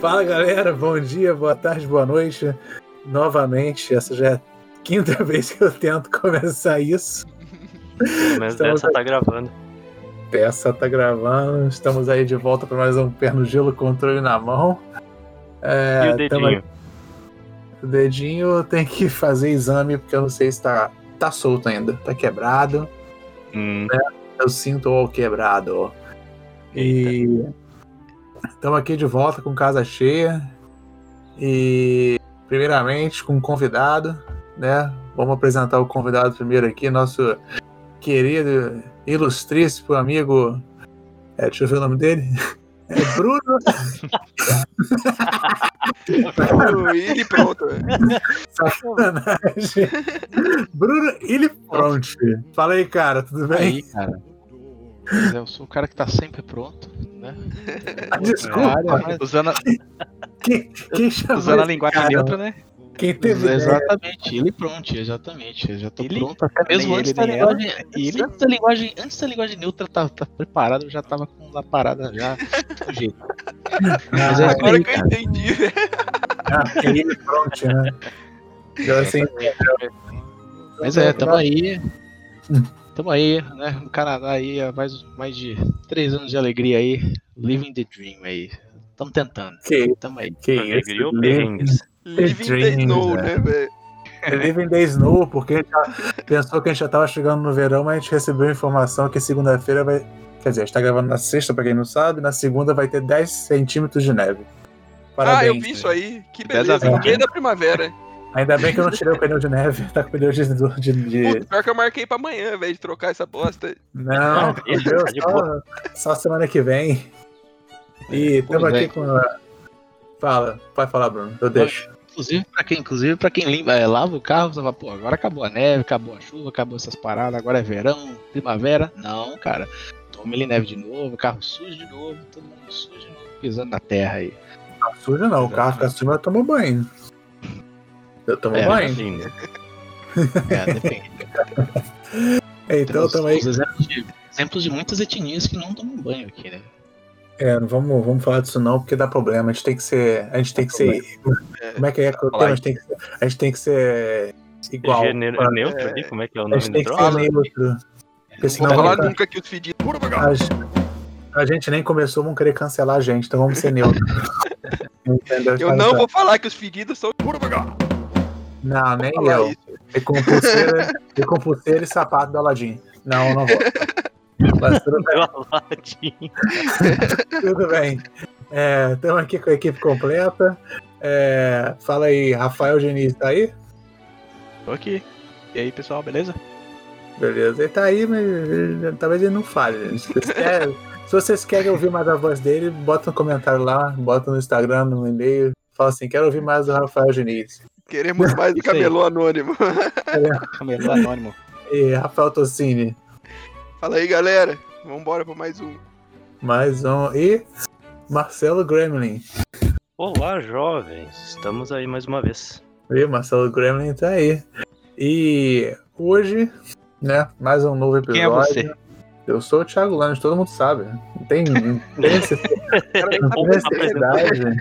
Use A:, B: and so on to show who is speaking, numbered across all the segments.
A: Fala galera, bom dia, boa tarde, boa noite. Novamente, essa já é a quinta vez que eu tento começar isso.
B: Mas
A: Estamos
B: dessa tá gravando.
A: Peça tá gravando, estamos aí de volta para mais um pé no gelo, controle na mão. É,
B: e o
A: tamo-
B: dedinho?
A: O dedinho tem que fazer exame, porque eu não sei se tá, tá solto ainda, tá quebrado.
B: Hum,
A: Eu sinto o quebrado. E estamos aqui de volta com casa cheia. E primeiramente com um convidado, né? Vamos apresentar o convidado primeiro aqui, nosso querido, ilustríssimo amigo. É, deixa eu ver o nome dele. É Bruno.
C: Ele pronto.
A: Sacanagem. Bruno Ele Pronte. Fala aí, cara, tudo bem?
D: Aí, cara. Eu sou o cara que tá sempre pronto, né?
A: Desculpa,
D: área, usando, a-
A: quem, quem
D: usando a linguagem
A: cara?
D: neutra, né?
A: Quem teve ideia?
D: Exatamente, ele pronto, exatamente. Eu já tô
B: Ele-
D: pronto até mesmo antes
B: ele,
D: da, linguagem, antes, antes da linguagem. Antes da linguagem neutra tá, tá preparado, eu já tava com a parada já do jeito. Mas é
A: Ah,
C: Agora
D: aí,
C: que eu entendi, velho.
A: Ah, ele pronto, né? Eu, assim,
D: Mas é, tamo aí. Tamo aí, né? No Canadá aí, há mais, mais de três anos de alegria aí. Living the dream aí. Tamo tentando.
A: que,
D: Tamo aí.
A: que
B: alegria ou perrengues?
C: Living the Snow,
A: né?
C: velho?
A: Living the Snow, porque a gente já pensou que a gente já tava chegando no verão, mas a gente recebeu a informação que segunda-feira vai. Quer dizer, a gente tá gravando na sexta, pra quem não sabe, na segunda vai ter 10 centímetros de neve. Parabéns.
C: Ah, eu vi isso aí. Que beleza. meio
D: né?
C: da primavera.
A: Ainda bem que eu não tirei o pneu de neve, tá com o pneu de. de, de-
C: Puta, pior que eu marquei pra amanhã, velho, de trocar essa bosta.
A: Não,
B: tá
A: meu Deus,
B: de
A: só, só semana que vem. E
D: Pois
A: estamos aqui
D: é.
A: com a. Fala, pode falar, Bruno, eu deixo.
D: Inclusive, pra quem, inclusive, pra quem limpa, é, lava o carro, você fala, pô, agora acabou a neve, acabou a chuva, acabou essas paradas, agora é verão, primavera. Não, cara. Tome ele neve de novo, carro sujo de novo, todo mundo sujo de novo, pisando na terra aí.
A: Não suja não, o carro fica sujo, mas eu tomo banho. Eu tomo
D: É,
A: banho.
B: Assim, né?
D: É, depende.
A: Então
D: Temos
A: também.
D: os exemplos de, exemplos de muitas etnias que não tomam banho aqui, né?
A: É, não vamos, vamos falar disso não, porque dá problema. A gente tem que ser. A gente tem que ser. Como é que é que eu tenho? A gente tem que ser, a gente tem que ser igual.
B: Gênero
A: Pra-
B: neutro ali, como é que é o
A: A
B: nome do
A: neutro. Porque
C: Não vou falar
A: vamos-
C: nunca que os fedidos.
A: a, gente- a gente nem começou, vão querer cancelar a gente, então vamos ser neutro.
C: Eu não vou falar que os fedidos são.
A: Não, nem eu.
C: isso.
A: E com pulseira, e com pulseira e sapato do Aladim. Não, não vou. Mas tudo bem. Tudo bem. Estamos aqui com a equipe completa. É, fala aí, Rafael Diniz tá aí?
D: Tô aqui. E aí, pessoal, beleza?
A: Beleza, ele tá aí, mas ele- talvez ele não fale. gente. Se vocês, querem, se vocês querem ouvir mais a voz dele, bota no comentário lá, bota no Instagram, no e-mail. Fala assim, quero ouvir mais do Rafael Diniz.
C: Queremos mais
D: aí.
C: camelô anônimo.
D: Camelô anônimo.
A: E Rafael Tossini,
C: Fala aí, galera. Vambora pra mais um.
A: mais um. E Marcelo Gremlin.
B: Olá, jovens. Estamos aí mais uma vez.
A: E Marcelo Gremlin tá aí. E hoje, né, mais um novo episódio.
D: Quem é você?
A: Eu sou o Thiago Lange, todo mundo sabe. Não tem, não tem esse- não tem necessidade.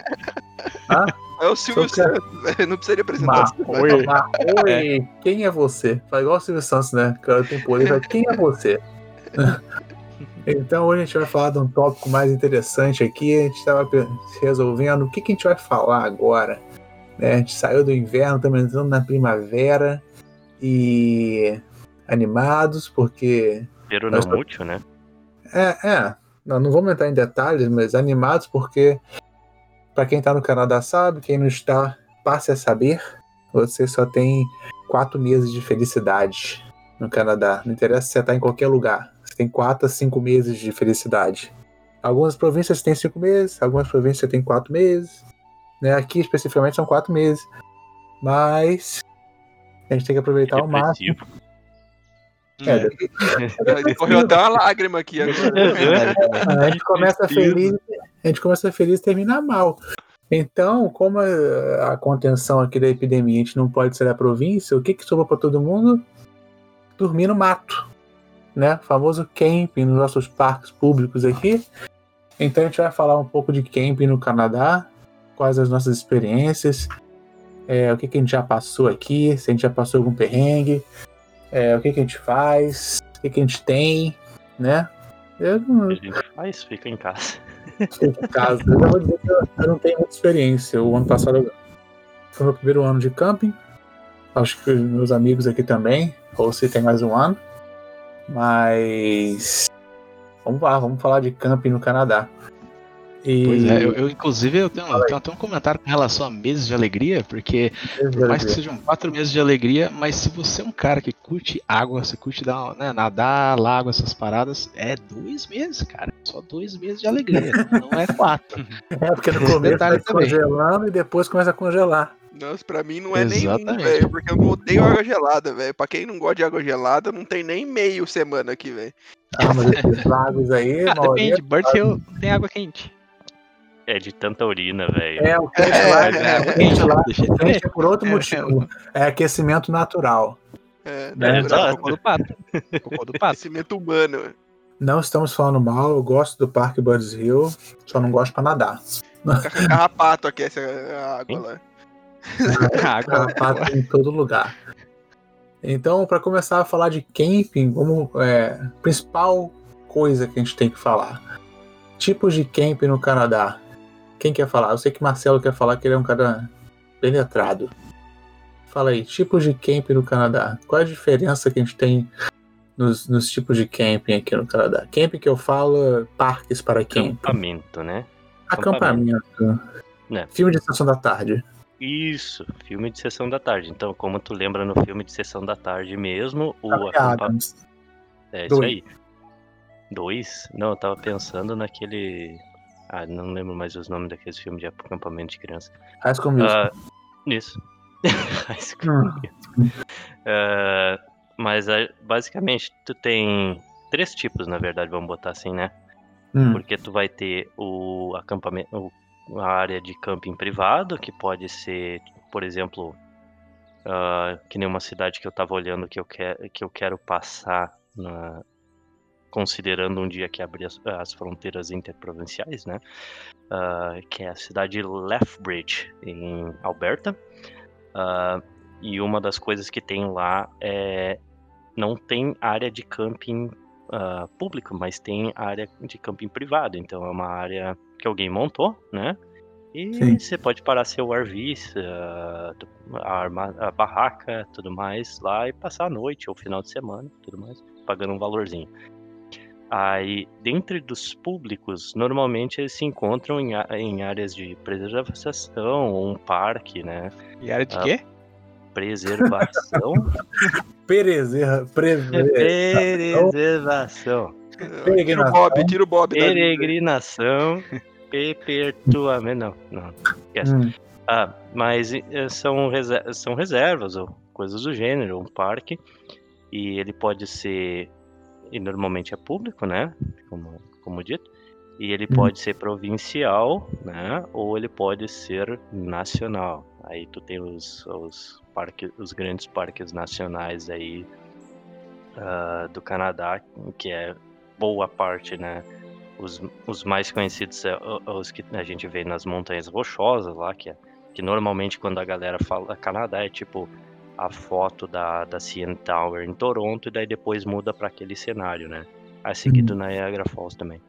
C: É o Silvio Santos, velho. Não precisa de
A: Mar,
C: apresentação.
A: oi, Mar, oi, quem é você? Faz igual o Silvio Santos, né? O cara tem poder, fala, quem é você? Então hoje a gente vai falar de um tópico mais interessante aqui. A gente estava resolvendo o que, que a gente vai falar agora. né? A gente saiu do inverno, estamos entrando na primavera e animados, porque
B: Pero não útil, né?
A: é, é. Não, não vamos entrar em detalhes, mas animados porque, para quem tá no Canadá sabe, quem não está, passe a saber, você só tem quatro meses de felicidade no Canadá. Não interessa se você tá em qualquer lugar. Você tem quatro a cinco meses de felicidade. Algumas províncias têm cinco meses, algumas províncias têm quatro meses. Né? Aqui especificamente são quatro meses. Mas a gente tem que aproveitar ao máximo.
B: Depressivo.
A: É,
C: Correu até uma lágrima aqui agora.
A: A gente começa feliz, a gente começa feliz e termina mal. Então, como a, a contenção aqui da epidemia a gente não pode ser da província, o que que sobrou para todo mundo? Dormir no mato, né? O famoso camping nos nossos parques públicos aqui. Então a gente vai falar um pouco de camping no Canadá, quais as nossas experiências, é, o que, que a gente já passou aqui, se a gente já passou algum perrengue, é, o que, que a gente faz, o que, que a gente tem, né? Eu não
B: A gente faz, fica em casa.
A: sei em casa. Eu vou dizer que eu, não tenho muita experiência. O ano passado eu- foi meu primeiro ano de camping. Acho que os meus amigos aqui também, ou se tem mais um ano. Mas vamos lá, vamos falar de camping no Canadá. E
D: Pois é, eu, eu, inclusive eu tenho, eu tenho até um comentário com relação a meses de alegria, porque por mais que sejam quatro meses de alegria, mas se você é um cara que curte água, você curte dar, né, nadar, lago, essas paradas, é dois meses, cara. Só dois meses de alegria, não é quatro.
A: É, porque no começo
D: também.
A: congelando e depois começa a congelar.
C: Nossa, pra mim não é nenhum,
D: Exatamente.
C: velho, porque eu odeio água gelada, velho. Pra quem não gosta de água gelada, não tem nem meio semana aqui, velho.
A: Ah, mas esses lagos aí,
E: Ah, depende, Bird Hill tem água quente.
B: É de tanta urina, velho.
A: É, o quente lá,
C: É,
A: o quente lá
E: ele
A: quente é por outro
E: É,
A: motivo. É aquecimento natural.
C: É,
B: É,
C: natural.
E: Cocô do pato. Cocô do pato.
C: Aquecimento humano.
A: Não estamos falando mal, eu gosto do Parque Budds Hill, só não gosto pra nadar.
C: Car- Carrapato aquece a água lá.
A: Carrapato em todo lugar. Então, para começar a falar de camping, vamos, é, principal coisa que a gente tem que falar: tipos de camping no Canadá. Quem quer falar? Eu sei que Marcelo quer falar que ele é um cara penetrado. Fala aí, tipos de camping no Canadá. Qual a diferença que a gente tem nos, nos tipos de camping aqui no Canadá? Camping que eu falo, é parques para camping.
B: Acampamento, né?
A: Acampamento.
B: É.
A: Filme de sessão da tarde.
B: Isso, filme de sessão da tarde. Então, como tu lembra no filme de sessão da tarde mesmo, o
A: Happy
B: acampa...
A: Adams.
B: É isso
A: Dois.
B: aí. Dois? Não, eu tava pensando naquele. Ah, não lembro mais os nomes daqueles filmes de acampamento de criança.
A: High School Musical.
B: Ah, isso. High School. Ah, mas ah, basicamente tu tem três tipos, na verdade, vamos botar assim, né?
A: Hum.
B: Porque tu vai ter o acampamento, a área de camping privado, que pode ser, por exemplo, ah, que nem uma cidade que eu tava olhando que eu, quer, que eu quero passar, na- considerando um dia que abrir as, as fronteiras interprovinciais, né? Ah, que é a cidade de Lethbridge, em Alberta. Ah, e uma das coisas que tem lá é não tem área de camping ah, público, mas tem área de camping privado. Então é uma área que alguém montou, né? E
A: Sim.
B: você pode parar seu RV, a, a barraca, tudo mais lá e passar a noite ou final de semana, tudo mais, pagando um valorzinho. Aí, dentre dos públicos, normalmente eles se encontram em, em áreas de preservação ou um parque, né?
E: E área de
B: Ah,
E: quê?
B: Preservação.
A: Perezer, preve-
B: Preservação.
C: Tira o. Bob, tira o Bob lista.
B: Peregrinação. Perpetuamente. Não, não. Esquece.
A: Hum,
B: Ah, mas eh, são, reser- são reservas ou coisas do gênero, um parque. E ele pode ser. E normalmente é público, né? Como, como dito. E ele
A: Hum.
B: pode ser provincial, né? Ou ele pode ser nacional. Aí tu tem os, os, parques, os grandes parques nacionais aí ah, do Canadá, que é boa parte, né? Os, os mais conhecidos é o- os que a gente vê nas montanhas rochosas lá, que, é, que normalmente quando a galera fala Canadá é tipo a foto da, da CN Tower em Toronto e daí depois muda para aquele cenário, né? Aí seguido
A: Uhum.
B: Niagara Falls também.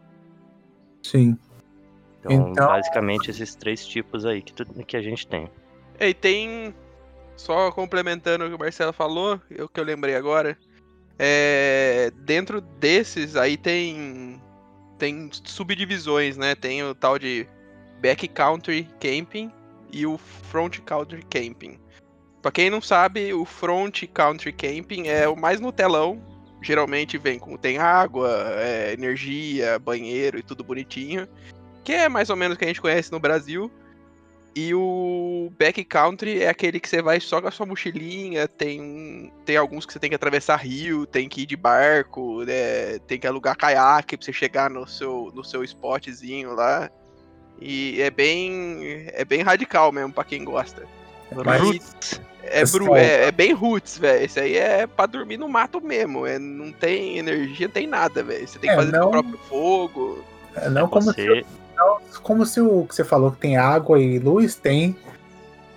A: sim.
B: Então,
A: Então-
B: basicamente esses três tipos aí que, tu- que a gente tem.
C: E tem. Só complementando o que o Marcelo falou, o que eu lembrei agora. É, dentro desses aí tem. Tem subdivisões, né? Tem o tal de Backcountry Camping e o Front Country Camping. Pra quem não sabe, o Front Country Camping é o mais no telão. Geralmente vem com tem água, é, energia, banheiro e tudo bonitinho. Que é mais ou menos o que a gente conhece no Brasil. E o backcountry é aquele que você vai só com a sua mochilinha, tem, tem alguns que você tem que atravessar rio, tem que ir de barco, né, tem que alugar caiaque pra você chegar no seu, no seu spotzinho lá. E é bem é bem radical mesmo pra quem gosta.
A: Mas-.
C: É, bru,
A: Pessoal.
C: é, é bem roots, velho. Isso aí é pra dormir no mato mesmo. É, não tem energia, não tem nada, velho. Você tem que
A: É,
C: fazer
A: não-
C: seu próprio fogo.
A: É, não como
B: Você,
A: como se o que você falou que tem água e luz, tem.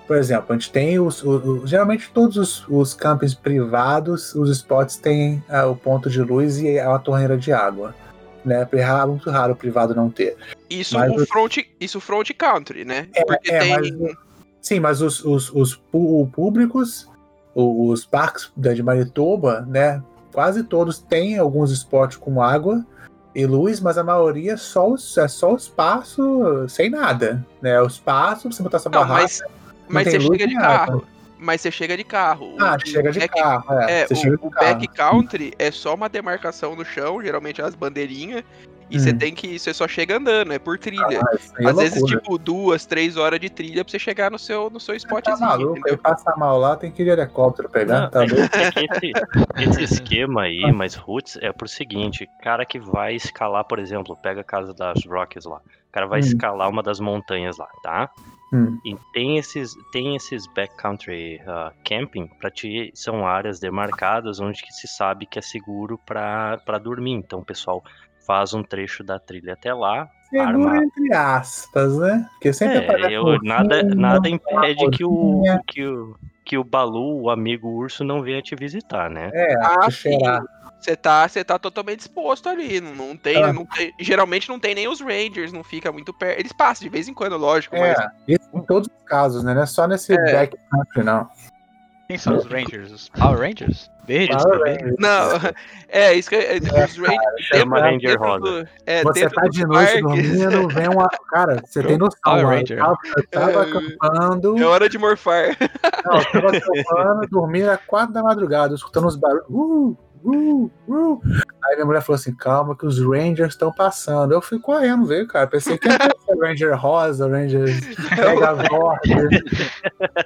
A: Por exemplo, a gente tem os. o- o- geralmente todos os, os campings privados, os spots têm ah, o ponto de luz e a torneira de água. Né? É raro- muito raro o privado não ter.
C: Isso
A: Mas
C: o
A: o-
C: front, isso front country, né?
A: É,
C: Porque
A: é,
C: tem.
A: mas- Sim, mas os, os, os públicos, os parques da- de Manitoba, né? Quase todos têm alguns spots com água e luz, mas a maioria é só, os- é só o espaço sem nada. Né? O espaço pra você botar sua
C: Não,
A: barraca.
C: mas, mas você chega de
A: água.
C: carro. Mas você chega de carro.
A: Ah,
C: O-
A: chega de
C: back-
A: carro. É,
C: É,
A: você
C: o,
A: chega de
C: o
A: carro.
C: back country é só uma demarcação no chão, geralmente as bandeirinhas, e você
A: Hum.
C: tem que. Você só chega andando, é por trilha.
A: Ah, é
C: Às vezes,
A: loucura.
C: tipo, duas, três horas de trilha pra você chegar no seu, no seu
A: Tá
C: spotzinho,
A: maluco, aí
C: entendeu?
A: passa mal lá, tem que ir de helicóptero pegar,
B: Não,
A: tá
B: é que- é esse, esse esquema aí, mais roots, é pro seguinte, cara que vai escalar, por exemplo, pega a casa das Rockies lá. O cara vai
A: Hum.
B: escalar uma das montanhas lá, tá?
A: Hum.
B: E tem esses, tem esses backcountry ah, camping, pra ti, são áreas demarcadas onde que se sabe que é seguro pra pra dormir. Então o pessoal faz um trecho da trilha até lá.
A: Segura
B: Arma-
A: entre aspas, né? Porque sempre aparece
B: É, eu,
A: um
B: nada, nada impede que o, que o que o Balu, o amigo urso, não venha te visitar, né?
A: É,
C: Ah. Você tá, você tá totalmente exposto ali. Não, não tem,
A: Ah.
C: não tem- Geralmente não tem nem os Rangers, não fica muito perto. Eles passam de vez em quando, lógico,
A: É,
C: mas.
A: isso em todos os casos, né? Não é só nesse
C: É.
A: backcountry, não.
E: Quem são os Rangers? Os Power Rangers? Verdes
A: Power
E: também?
A: Rangers.
C: Não, é isso que é, os Rangers.
B: chama
C: dentro-
B: Ranger
C: dentro
B: rosa.
C: do- é,
A: Você tá de noite
C: parque,
A: dormindo, vem uma. Cara, você tem noção.
E: Power. Ranger.
A: Eu tava, eu tava
C: É.
A: acampando.
C: É hora de morfar.
A: Não, eu tava acampando, dormindo às quatro da madrugada, escutando os barulhos. Uh, uh, uh. Aí minha mulher falou assim: calma, que os Rangers estão passando. Eu fui correndo, veio, cara. Pensei que ia Ranger Rosa, Ranger Megazord.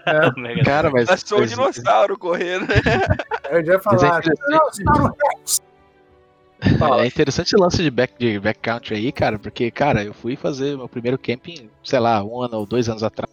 A: É,
B: Mega-
E: Cara, mas.
C: Passou um dinossauro correndo.
A: eu já ia
E: é
A: falar. "Dinossauro Rex." Fala.
E: É interessante esse lance de back, de backcountry aí, cara, porque, cara, eu fui fazer meu primeiro camping, sei lá, um ano ou dois anos atrás.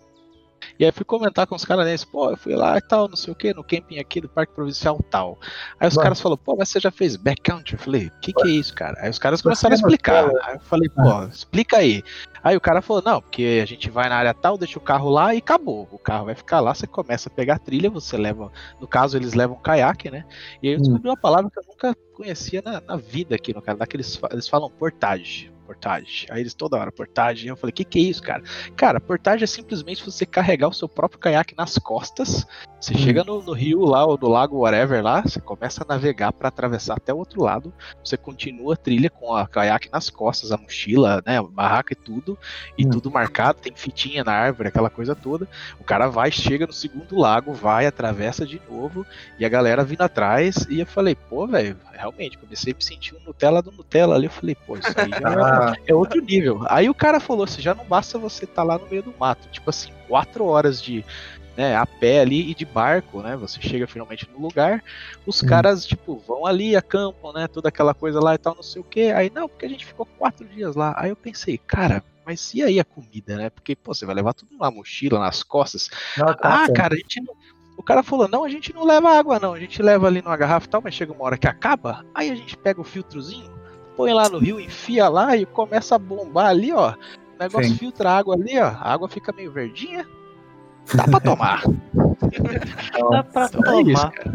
E: E aí fui comentar com os caras né, pô, eu fui lá e tal, não sei o que, no camping aqui do Parque Provincial tal. Aí os
A: Mano.
E: caras falaram, pô, mas você já fez backcountry? Eu falei, o que que é isso, cara? Aí os caras começaram a explicar.
A: fala.
E: Aí eu falei, pô, explica aí. Aí o cara falou, não, porque a gente vai na área tal, deixa o carro lá e acabou. O carro vai ficar lá, você começa a pegar a trilha, você leva, no caso eles levam caiaque, né? E aí eu
A: Hum.
E: descobri uma palavra que eu nunca conhecia na, na vida aqui no Canadá, que eles, eles falam portage. Portage. Aí eles toda hora, portage. Eu falei, o que, que é isso, cara? Cara, portage é simplesmente você carregar o seu próprio caiaque nas costas. Você
A: Hum.
E: chega no, no rio lá, ou no lago, whatever lá, você começa a navegar para atravessar até o outro lado. Você continua a trilha com a caiaque nas costas, a mochila, né? A barraca e tudo. E
A: Hum.
E: tudo marcado, tem fitinha na árvore, aquela coisa toda. O cara vai, chega no segundo lago, vai, atravessa de novo, e a galera vindo atrás. E eu falei, pô, velho, realmente, comecei a me sentir um Nutella do Nutella ali. Eu falei, pô, isso aí já
A: Ah,
E: é outro nível. Aí o cara falou assim, já não basta você estar lá no meio do mato. Tipo assim, quatro horas de né, a pé ali e de barco, né? Você chega finalmente no lugar, os
A: Hum.
E: caras, tipo, vão ali, acampam, né? Toda aquela coisa lá e tal, não sei o que. Aí, não, porque a gente ficou quatro dias lá. Aí eu pensei, cara, mas e aí a comida, né? Porque, pô, você vai levar tudo na mochila, nas costas.
A: tá
E: Ah, cara, a gente não. O cara falou, não, a gente não leva água, não. A gente leva ali numa garrafa e tal, mas chega uma hora que acaba. Aí a gente pega o filtrozinho, põe lá no rio, enfia lá e começa a bombar ali, ó. O negócio
A: Sim.
E: filtra a água ali, ó. A água fica meio verdinha. Dá pra tomar.
B: Dá pra
E: é isso,
B: tomar.
E: cara.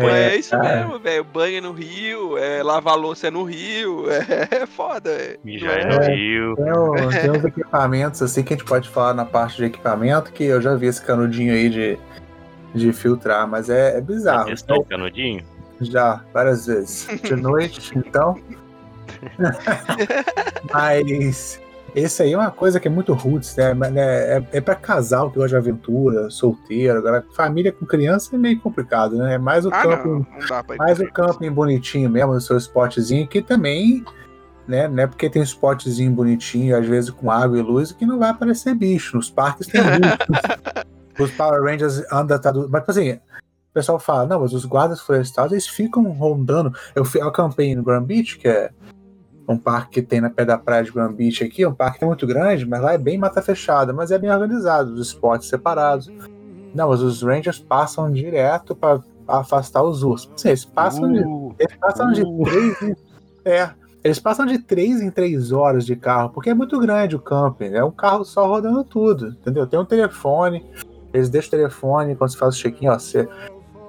C: É, isso
A: cara.
C: mesmo, velho. Banho no rio, é, lavar louça no rio. É, foda. é.
B: Mijar
C: Não
B: no
A: É.
B: rio.
A: Tem, uns- tem uns equipamentos assim que a gente pode falar na parte de equipamento que eu já vi esse canudinho aí de, de filtrar, mas é, é
B: Já
A: bizarro.
B: testou o canudinho?
A: Já, várias vezes. De noite, então. Mas esse aí é uma coisa que é muito roots, né? Mas, né, É, é pra casal que gosta de aventura, solteiro. Agora, família com criança é meio complicado, né? É mais o
C: Ah, não, não ir
A: mais o camping bonitinho mesmo, o seu spotzinho, que também. Né, não é porque tem um spotzinho bonitinho, às vezes com água e luz, que não vai aparecer bicho. Nos parques tem bicho. Os Power Rangers andam. Tá do... Mas, assim, o pessoal fala, não, mas os guardas florestais, eles ficam rondando. Eu, eu acampei no Grand Beach, que é um parque que tem na pé da praia de Grand Beach aqui, é um parque que é muito grande, mas lá é bem mata fechada, mas é bem organizado, os spots separados. Não, mas os Rangers passam direto para afastar os ursos. Sim, eles passam de,
B: Uh,
A: eles passam de
B: Uh.
A: três em, é, Eles passam de 3 em 3 horas de carro, porque é muito grande o camping. É um carro só rodando tudo, entendeu? Tem um telefone, eles deixam o telefone, quando você faz o check-in, ó, você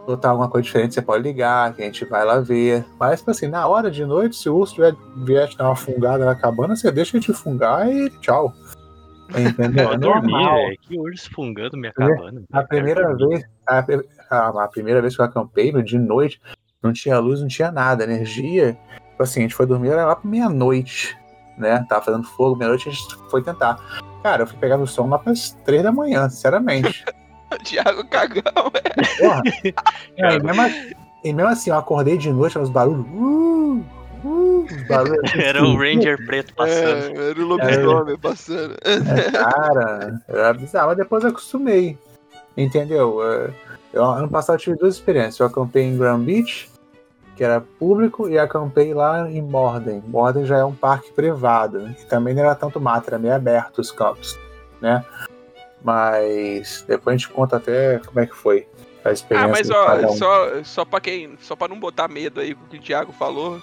A: botar alguma coisa diferente, você pode ligar, que a gente vai lá ver. Mas, tipo assim, na hora de noite, se o urso vier, vier te dar uma fungada na cabana, você deixa ele te fungar e tchau. Entendeu?
B: É dormir, velho. Que urso fungando minha cabana.
A: A primeira vez, a, a, a, primeira vez que eu acampei, de noite, não tinha luz, não tinha nada, energia. Tipo assim, a gente foi dormir era lá pra meia-noite, né? Tava fazendo fogo, meia-noite a gente foi tentar. Cara, eu fui pegar no som lá pras três da manhã, sinceramente.
C: Thiago cagão,
A: velho. Porra. É, e, mesmo, e mesmo assim, eu acordei de noite, os barulhos. Uh, uh, os barulhos
B: era o Ranger preto passando.
C: É, era o lobisomem é, passando.
A: É, cara, era bizarro, mas depois eu acostumei. Entendeu? É, eu, ano passado eu tive duas experiências. Eu acampei em Grand Beach, que era público, e acampei lá em Morden. Morden já é um parque privado, e também não era tanto mato, era meio aberto os campos, né? Mas depois a gente conta até como é que foi a experiência.
C: Ah, mas ó, um. só, só pra quem. Só pra não botar medo aí com o que o Thiago falou.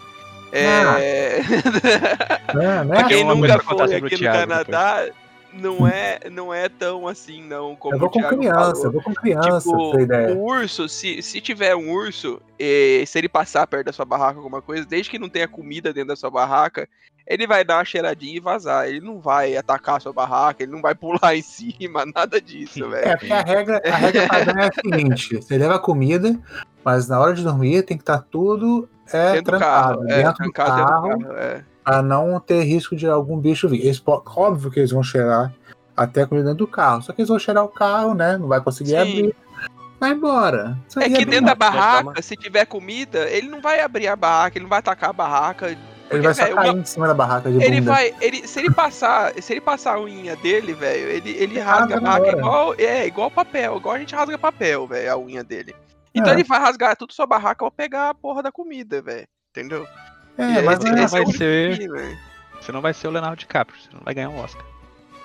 C: É. Ah. é né? pra quem nunca foi aqui no Canadá. Depois não é, não é tão assim, não. Como
A: eu vou com criança, falou. eu vou com criança. Tipo,
C: o urso, se, se tiver um urso, e, se ele passar perto da sua barraca, alguma coisa, desde que não tenha comida dentro da sua barraca, ele vai dar uma cheiradinha e vazar. Ele não vai atacar a sua barraca, ele não vai pular em cima, nada disso, velho.
A: É, porque a regra, a regra padrão é a seguinte: você leva comida, mas na hora de dormir tem que estar tá tudo é, dentro trancado. Do carro, é, dentro do carro, dentro do carro é para não ter risco de algum bicho vir. Eles, óbvio que eles vão cheirar até comida dentro do carro. Só que eles vão cheirar o carro, né? Não vai conseguir Sim. abrir. Vai embora.
C: Isso é que dentro da barraca, se tiver comida, ele não vai abrir a barraca, ele não vai atacar a barraca.
A: Ele vai só cair uma... em cima da barraca de
C: ele
A: bunda.
C: vai, ele, se ele passar, se ele passar a unha dele, velho, ele, ele rasga a barraca igual, é, igual papel, igual a gente rasga papel, velho, a unha dele. Então é. ele vai rasgar tudo sua barraca ao pegar a porra da comida, velho. Entendeu?
E: É, mas não vai ser. Você não vai ser o Leonardo DiCaprio, você não vai ganhar um Oscar.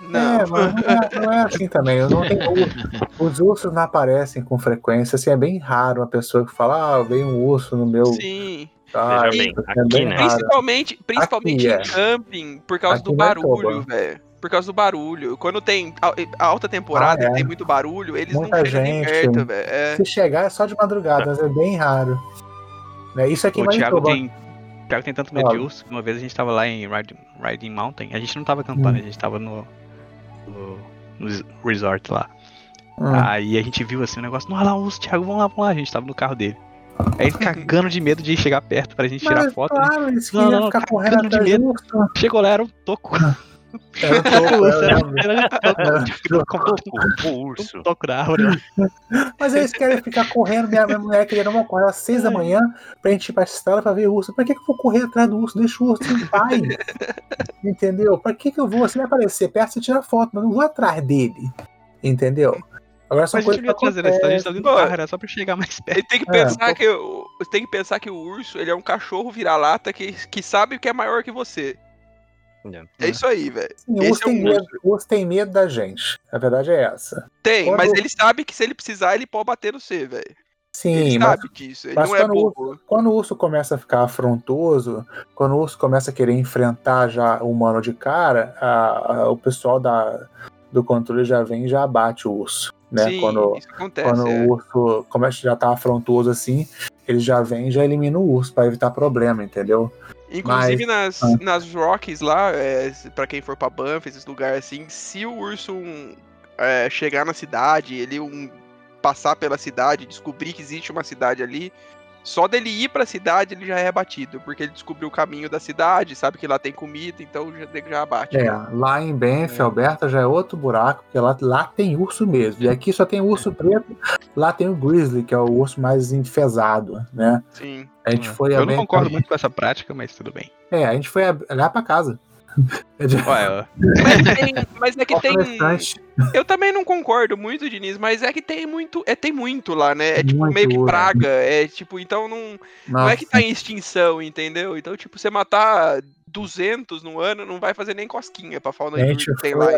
A: Não, é, mas não é, não é assim também. Eu não tenho, os ursos não aparecem com frequência. Assim, é bem raro uma pessoa que fala, ah, veio um urso no meu.
C: Sim. Ah, bem, é aqui, bem né? Principalmente, principalmente aqui, em é. camping, por causa aqui do é barulho, velho. Por causa do barulho. Quando tem a alta temporada ah, é. tem muito barulho, eles Muita não chegam gente, perto, velho. É.
A: Se chegar é só de madrugada, mas é bem raro. Né? Isso aqui
E: o Thiago tem, o Thiago tem tanto medo de urso que uma vez a gente tava lá em Riding, Riding Mountain. A gente não tava acampando, hum. a gente tava no, no, no resort lá. Hum. Aí a gente viu assim o um negócio, não, olha lá, urso, Thiago, vamos lá, vamos lá. A gente tava no carro dele. Aí ele cagando de medo de chegar perto pra gente Mas, tirar foto.
A: Claro, né? não, não, ficar correndo de medo.
E: Chegou lá, era um toco.
A: Era um toco,
B: o urso.
E: Um toco da árvore.
A: Mas eles querem ficar correndo. Minha, minha mulher queria não acordar às seis da manhã pra gente ir pra estrada pra ver o urso. Pra que, que eu vou correr atrás do urso? Deixa o urso em paz. Entendeu? Pra que, que eu vou? Você vai aparecer perto, você tira foto, mas não vou atrás dele. Entendeu?
E: Agora são coisas que trazer a gente tá carro, era só pra chegar mais perto.
C: Tem que pensar é, que tem que pensar que o urso, ele é um cachorro vira-lata que, que sabe que é maior que você. É, é isso aí, velho.
A: O urso, é um medo, urso tem medo da gente. A verdade é essa.
C: Tem, quando... mas ele sabe que se ele precisar, ele pode bater no C, velho.
A: Sim,
C: ele
A: mas,
C: sabe disso. Ele não é
A: quando, bobo. O, quando o urso começa a ficar afrontoso, quando o urso começa a querer enfrentar já o humano de cara, a, a, o pessoal da, do controle já vem e já abate o urso. Né?
C: Sim,
A: quando
C: acontece,
A: quando
C: é.
A: o urso começa já tá afrontoso assim, ele já vem e já elimina o urso para evitar problema, entendeu?
C: Inclusive Mas... nas, ah. nas Rockies lá, é, para quem for pra Banff, esses lugares assim, se o urso um, é, chegar na cidade, ele um, passar pela cidade, descobrir que existe uma cidade ali, só dele ir pra cidade ele já é abatido, porque ele descobriu o caminho da cidade, sabe que lá tem comida, então já, já abate.
A: É, lá em Banff, é. Alberta, já é outro buraco, porque lá, lá tem urso mesmo. E aqui só tem urso preto, lá tem o grizzly, que é o urso mais enfesado, né?
C: Sim.
A: A gente é. foi
E: Eu não concordo muito com essa prática, mas tudo bem.
A: É, a gente foi lá pra casa.
C: Ué, mas, tem, mas é que tem. Eu também não concordo muito, Diniz, mas é que tem muito. É, tem muito lá, né? É tipo muito meio que praga. É tipo, então não. Não é que tá em extinção, entendeu? Então, tipo, você matar 200 no ano não vai fazer nem cosquinha pra fauna
A: que tem lá.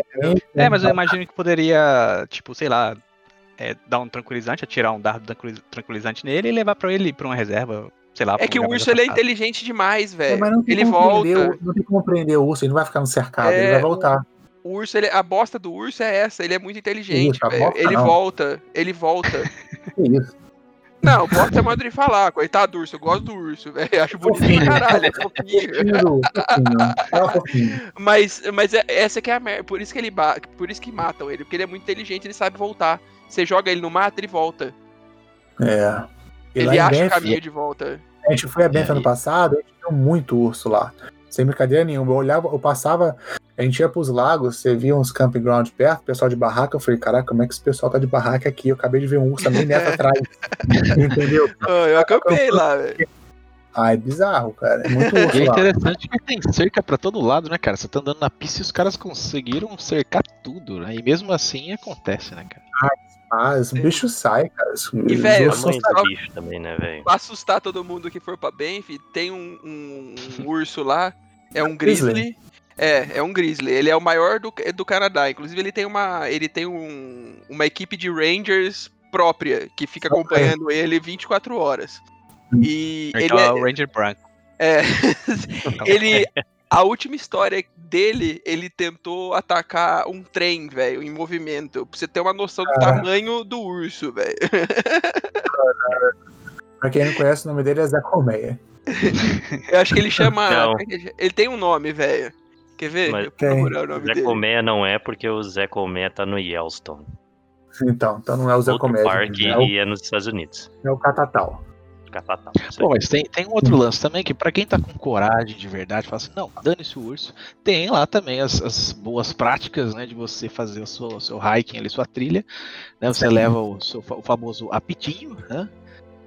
E: É, mas eu imagino que poderia, tipo, sei lá, é, dar um tranquilizante, atirar um dardo tranquilizante nele e levar pra ele pra uma reserva sei lá.
C: É que o urso ele é inteligente demais,
A: É,
C: velho.
A: mas não tem
C: Ele volta.
A: o- não tem como prender o urso, ele não vai ficar no cercado, ele
C: É,
A: vai voltar.
C: O urso, ele, a bosta do urso é essa, ele é muito inteligente,
A: Isso,
C: velho. Ele
A: não.
C: volta, ele volta.
A: Que isso.
C: Não, bosta é modo de falar, coitado do urso, eu gosto do urso, velho. Acho bonito
A: Fofinho.
C: caralho, é fofinho.
A: Fofinho, fofinho. Fala fofinho.
C: Mas, mas é- essa que é a merda, por isso que ele por isso que matam ele, porque ele é muito inteligente, ele sabe voltar. Você joga ele no mato, ele volta.
A: É. E
C: Ele acha o caminho de volta.
A: A gente foi a
E: É,
A: ano passado, a gente viu muito urso lá. Sem brincadeira nenhuma. Eu olhava, eu passava, a gente ia pros lagos, você via uns camping ground perto, pessoal de barraca, eu falei, caraca, como é que esse pessoal tá de barraca aqui? Eu acabei de ver um urso meio metro atrás. Entendeu?
C: Ah, eu acampei lá, velho.
A: Ah, é bizarro, cara. É muito urso
E: E é
A: lá.
E: interessante que tem cerca pra todo lado, né, cara? Você tá andando na pista e os caras conseguiram cercar tudo, né? E mesmo assim acontece, né, cara?
A: Ah, os bichos saem, cara. Os-
C: E, velho,
B: bicho também, né, velho?
C: Pra assustar todo mundo que for pra Banff, tem um, um- um urso lá, é um grizzly. É, é um grizzly. Ele é o maior do, do Canadá. Inclusive, ele tem uma, ele tem um, uma equipe de rangers própria que fica acompanhando ele 24 horas. E ele
E: Então
C: é,
E: é o Ranger Branco.
C: é, ele a última história dele, ele tentou atacar um trem, velho, em movimento. Pra você ter uma noção do
A: Caraca.
C: tamanho do urso, velho.
A: Pra quem não conhece, o nome dele é Zé Colmeia.
C: Eu acho que ele chama.
B: Não.
C: ele- tem um nome, velho. Quer ver?
B: Mas-
C: Eu vou procurar o nome
B: Zé
C: dele.
B: Colmeia não é porque o Zé Colmeia tá no Yellowstone.
A: Então, então não é o Zé
B: Outro
A: Colmeia.
B: parque
A: É o,
B: e é nos Estados Unidos.
A: é o Catatal.
E: Pô, mas tem, tem um outro lance também que pra quem tá com coragem de verdade, fala assim, não, dane-se o urso. Tem lá também as, as boas práticas, né, de você fazer o seu, o seu hiking ali, sua trilha, né, você
A: Sim.
E: leva o, seu, o famoso apitinho, né,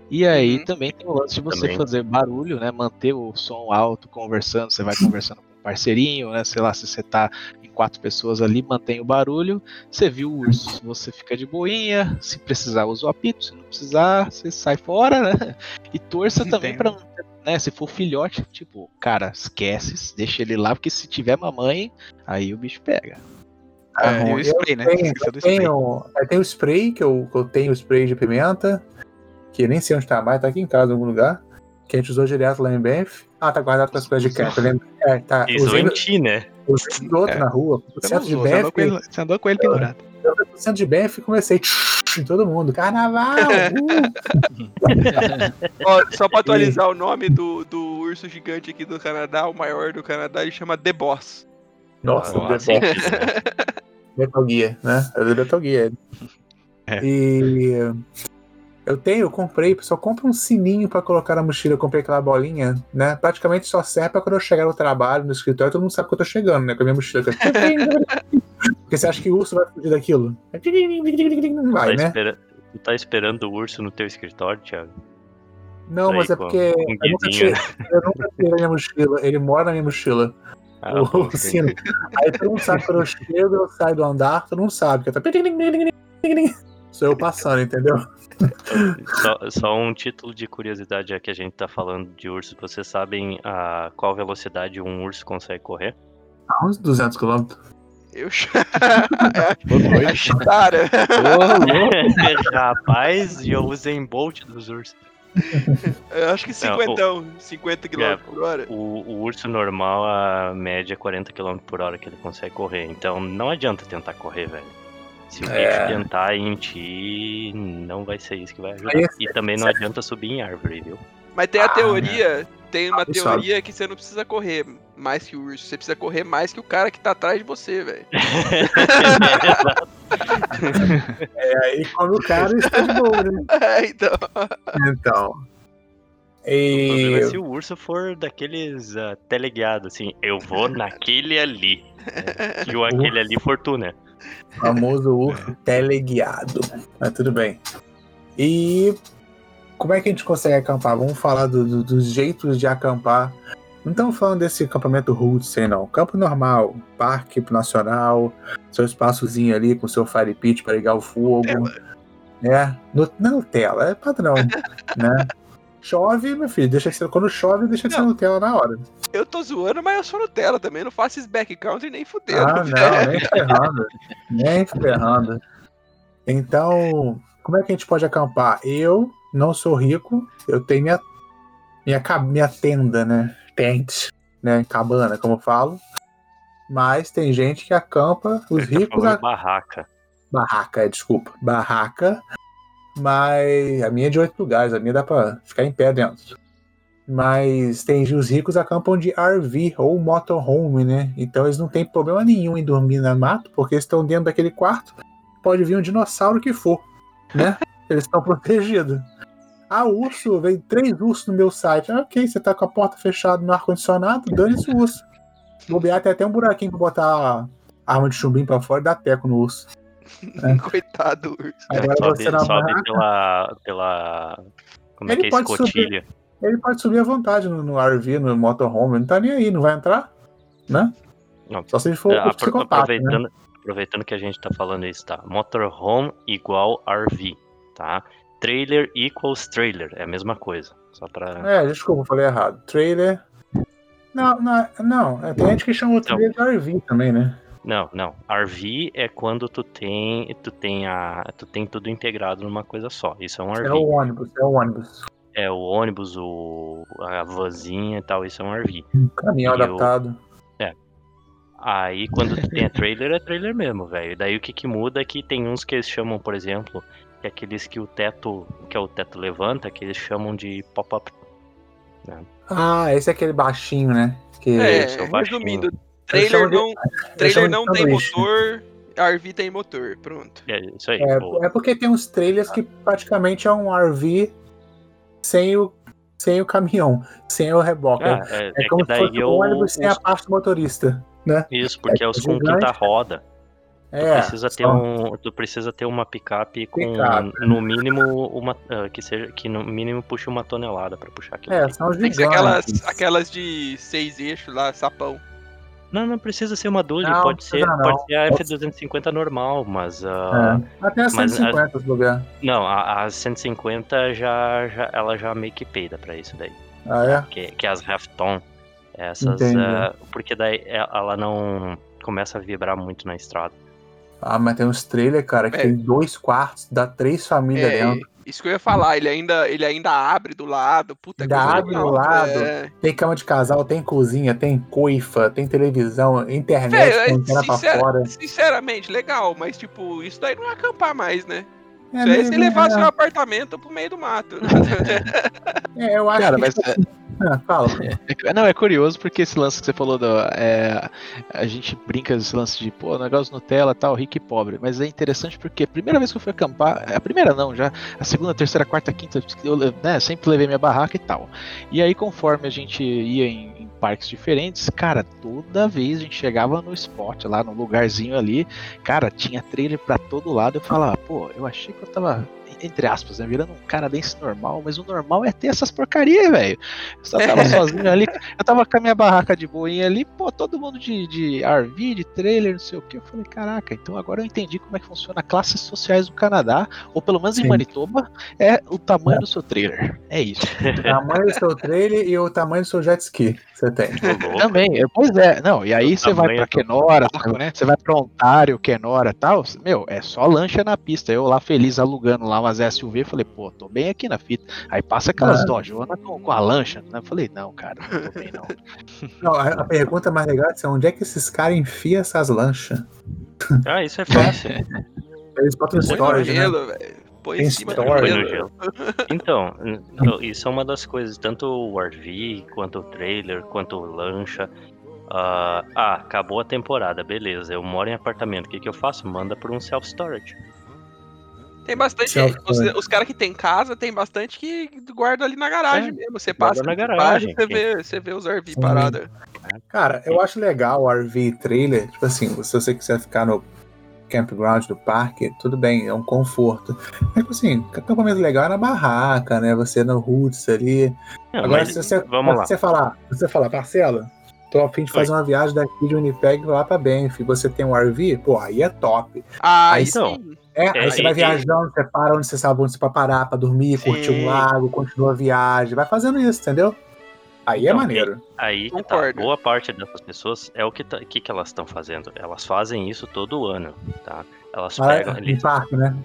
E: e aí
C: Uhum.
E: também tem o lance de você
B: Também.
E: fazer barulho, né, manter o som alto, conversando, você vai conversando parceirinho, né, sei lá, se você tá em quatro pessoas ali, mantém o barulho, você viu o urso, você fica de boinha, se precisar usa o apito, se não precisar, você sai fora, né, e torça também
D: Entendo.
E: pra não ter- né, se for filhote, tipo, cara, esquece, deixa ele lá, porque se tiver mamãe, aí o bicho pega.
A: Tá
D: É, e
A: bom.
D: o spray, né?
A: tenho,
D: do
A: eu
D: spray.
A: tenho, eu tenho o spray, que eu, que eu tenho o spray de pimenta, que eu nem sei onde tá mais, tá aqui em casa em algum lugar, que a gente usou direto lá em Banff. Ah, tá guardado com as coisas de lembro. É, tá, usei,
B: em ti, né?
A: outro
D: É.
A: na rua,
D: não
A: centro de
D: usou, você, andou com
A: Banff,
D: ele, você andou com ele pendurado.
A: eu fui pro centro de Banff e comecei em todo mundo, carnaval! uh!
C: Ó, só pra atualizar o nome do, do urso gigante aqui do Canadá, o maior do Canadá, ele chama The Boss.
A: Nossa, Metal,
B: sentido, né?
A: Metal Gear, né? É do Metal Gear.
D: É.
A: E eu tenho, eu comprei, só compra um sininho pra colocar na mochila. Eu comprei aquela bolinha, né? Praticamente só serve pra quando eu chegar no trabalho, no escritório, todo mundo sabe que eu tô chegando, né? Com a minha mochila. Porque você acha que o urso vai fugir daquilo? Não vai,
B: tá,
A: né?
B: espera- tu tá esperando o urso no teu escritório, Thiago?
A: Não,
B: Aí,
A: mas é porque
B: com
A: eu nunca, tirei, eu nunca tirei a minha mochila. Ele mora na minha mochila.
B: Ah,
A: o
B: pô,
A: sino. Aí todo mundo sabe quando eu chego, eu saio do andar, todo mundo sabe que eu tô. Sou eu passando, entendeu?
B: Só, só um título de curiosidade, já que a gente tá falando de urso. Vocês sabem a qual velocidade um urso consegue correr?
A: A uns 200 km.
C: Eu Cara,
B: Rapaz, e eu usei em Bolt dos ursos.
C: eu acho que 50, 50 km
B: É.
C: por hora.
B: O, o urso normal, a média é 40 km por hora que ele consegue correr. Então não adianta tentar correr, velho. Se o
A: É.
B: bicho tentar em ti, não vai ser isso que vai ajudar.
A: Aí,
B: E também não adianta subir em árvore, viu?
C: Mas tem a
A: Ah,
C: teoria, tem uma
A: Ah,
C: teoria que você não precisa correr mais que o urso, você precisa correr mais que o cara que tá atrás de você, velho.
A: É aí quando o cara está de boa, né?
C: É, então.
A: Então.
B: O problema é
A: E
B: se o urso for daqueles uh, teleguiados, assim, eu vou naquele ali. né? E o aquele ali for tu, né?
A: o famoso urso teleguiado. Mas tudo bem. E como é que a gente consegue acampar? Vamos falar do- do- dos jeitos de acampar. Não estamos falando desse acampamento roots, aí não. Campo normal, parque nacional, seu espaçozinho ali com seu fire pit para ligar o fogo. Né? No, não Nutella, é padrão. né? Chove, meu filho, deixa de ser. Quando chove, deixa de ser
C: Não.
A: Nutella na hora.
C: Eu tô zoando, mas eu sou Nutella também. Não faço esse backcountry nem fudendo.
A: Ah, não, nem ferrando. nem ferrando. Então, como é que a gente pode acampar? Eu não sou rico, eu tenho minha, minha, minha tenda, né? Tent, né? Cabana, como eu falo. Mas tem gente que acampa, os
B: Ele tá
A: ricos.
B: falando
A: A...
B: barraca.
A: Barraca, é, desculpa. Barraca. Mas a minha é de oito lugares, a minha dá pra ficar em pé dentro. Mas tem os ricos acampam de RV ou motorhome, né? Então eles não têm problema nenhum em dormir na mato, porque eles estão dentro daquele quarto. Pode vir um dinossauro que for, né? Eles estão protegidos. Ah, urso, veio três ursos no meu site. Ah, ok, você tá com a porta fechada no ar-condicionado, dane-se o urso. Bobear tem até um buraquinho pra botar a arma de chumbinho pra fora e dar teco no urso.
C: Coitado do urso.
A: Agora
B: sobe
A: você na
B: sobe
A: barraca,
B: pela, pela. Como é
A: Ele
B: que é?
A: pode subir.
B: Escotilha.
A: ele pode subir à vontade no, no RV, no motorhome, não tá nem aí, não vai entrar, né?
B: Não.
A: Só se ele for
B: É,
A: um
B: apro-
A: psicopata, né?
B: aproveitando, aproveitando que a gente tá falando isso, tá? Motorhome igual RV, tá? Trailer equals trailer, é a mesma coisa. Só pra.
A: É, desculpa, eu falei errado. Trailer. Não, não, não. é, Tem gente que chama o
B: Então.
A: trailer de RV também, né?
B: Não, não. RV é quando tu tem, tu tem a, tu tem tudo integrado numa coisa só. Isso é um RV.
A: É o ônibus, é o ônibus.
B: É o ônibus, o a vanzinha e tal, isso é um RV.
A: Caminhão
B: E o-
A: adaptado.
B: Aí quando tu tem a trailer, é trailer mesmo, velho. Daí o que que muda é que tem uns que eles chamam, por exemplo, que é aqueles que o teto, que é o teto levanta, que eles chamam de pop-up.
A: Ah, esse é aquele baixinho, né? Que...
C: É,
B: Esse é o baixinho.
C: resumindo, trailer
A: de-
C: não, trailer não tem
A: sanduíche.
C: motor, RV tem motor, pronto.
B: É isso aí.
A: É, é porque tem uns trailers que praticamente é um RV sem o, sem o caminhão, sem o reboque.
B: Ah,
A: é,
B: é,
A: é
B: é
A: como se fosse
B: eu.
A: um ônibus sem a parte do motorista.
B: Isso, porque é, os com
A: gigante.
B: quinta roda. Tu
A: É,
B: precisa ter
A: só-
B: um, tu precisa ter uma picape com
A: Picape.
B: no mínimo uma ah, que seja que no mínimo puxe uma tonelada pra puxar aquilo.
A: É, são os
C: Tem que ser
A: gigantes.
C: aquelas, aquelas de seis eixos lá, sapão.
B: Não, não precisa ser uma Dodge,
A: Não,
B: pode ser,
A: não.
B: pode ser a
A: Pode-
B: F250 normal, mas ah,
A: É. Até a
B: Mas,
A: 150 esse lugar.
B: não, a, a 150 já, já ela já meio que peida pra isso daí.
A: Ah, é?
B: Que, que as Halfton, essas, ah, porque daí é- ela não começa a vibrar muito na estrada.
A: Ah, mas tem uns trailers, cara, que
C: É.
A: tem dois quartos, dá três famílias
C: É,
A: dentro.
C: Isso que eu ia falar, ele ainda, ele ainda abre do lado, puta
A: Ainda
C: coisa
A: abre
C: legal.
A: do lado.
C: É.
A: Tem cama de casal, tem cozinha, tem coifa, tem televisão, internet, com antena pra fora.
C: Sinceramente, legal, mas tipo, isso daí não é acampar mais, né?
A: É,
C: isso aí é se levar
A: é.
C: seu apartamento pro meio do mato.
A: É, eu acho
E: Cara,
A: que.
E: mas
A: tipo
E: é-
A: assim- Ah, fala.
E: É, Não, é curioso porque esse lance que você falou, do, é, a gente brinca esse lance de, pô, negócio Nutella tal, rico e pobre. Mas é interessante porque a primeira vez que eu fui acampar, a primeira não, já a segunda, terceira, quarta, quinta, eu né, sempre levei minha barraca e tal. E aí, conforme a gente ia em, em parques diferentes, cara, toda vez a gente chegava no spot, lá no lugarzinho ali, cara, tinha trailer pra todo lado. Eu falava, pô, eu achei que eu tava. Entre aspas, né? Virando um canadense normal, mas o normal é ter essas porcarias, velho. Eu só tava sozinho ali, eu tava com a minha barraca de boinha ali, pô, todo mundo de, de RV, de trailer, não sei o que. Eu falei, caraca, então agora eu entendi como é que funciona classes sociais do Canadá, ou pelo menos
A: Sim.
E: em Manitoba, é o tamanho do seu trailer. É isso.
A: O tamanho do seu trailer e o tamanho do seu jet ski você tem.
E: Também, é, pois é, não, e aí você vai pra Kenora,
D: né?
E: você vai pra Ontário, Kenora e tal, meu, é só lancha na pista. Eu lá feliz alugando lá umas SUV, falei, pô, tô bem aqui na fita. Aí passa aquelas
A: Ah.
E: Dodgeona com, com a lancha, né? Eu falei, não, cara, não tô bem não.
A: Não, a, a pergunta mais legal é assim, onde é que esses caras enfiam essas lanchas?
B: Ah, isso é fácil.
A: Eles
C: no
A: storage, né?
C: velho. Põe em
A: Tem
C: cima.
B: Põe no
C: gelo.
B: Então, n- isso é uma das coisas, tanto o RV, quanto o trailer, quanto o lancha. ah, ah, acabou a temporada, beleza. Eu moro em apartamento, o que, que eu faço? Manda por um self-storage.
C: Tem bastante. Os, os caras que tem casa, tem bastante que guarda ali na garagem
B: É,
C: mesmo. Você passa
B: na garagem,
C: você vê, você vê os RV
A: Sim.
C: parados.
A: Cara, eu acho legal o RV trailer. Tipo assim, se você quiser ficar no campground do parque, tudo bem, é um conforto. Mas, tipo assim, acampamento legal é na barraca, né? Você no roots ali.
B: Não,
A: Agora,
B: mas
A: se você,
B: vamos lá.
A: você falar, você falar, Marcelo, tô a fim de
B: Oi.
A: fazer uma viagem daqui de Winnipeg lá pra Banff, você tem um RV, pô, aí é top.
C: Ah,
A: Aí
B: então,
C: sim.
A: É,
B: É,
A: aí você vai viajando, você para onde você sabe onde você vai parar pra dormir,
C: Sim.
A: curtir um lago, continua a viagem, vai fazendo isso, entendeu? Aí é
B: Então,
A: maneiro.
B: Aí tá,
C: Concordo.
B: boa parte dessas pessoas é o que, tá, que, que elas estão fazendo. Elas fazem isso todo ano, tá? Elas pegam
A: Ah,
B: ali.
A: em parque, né?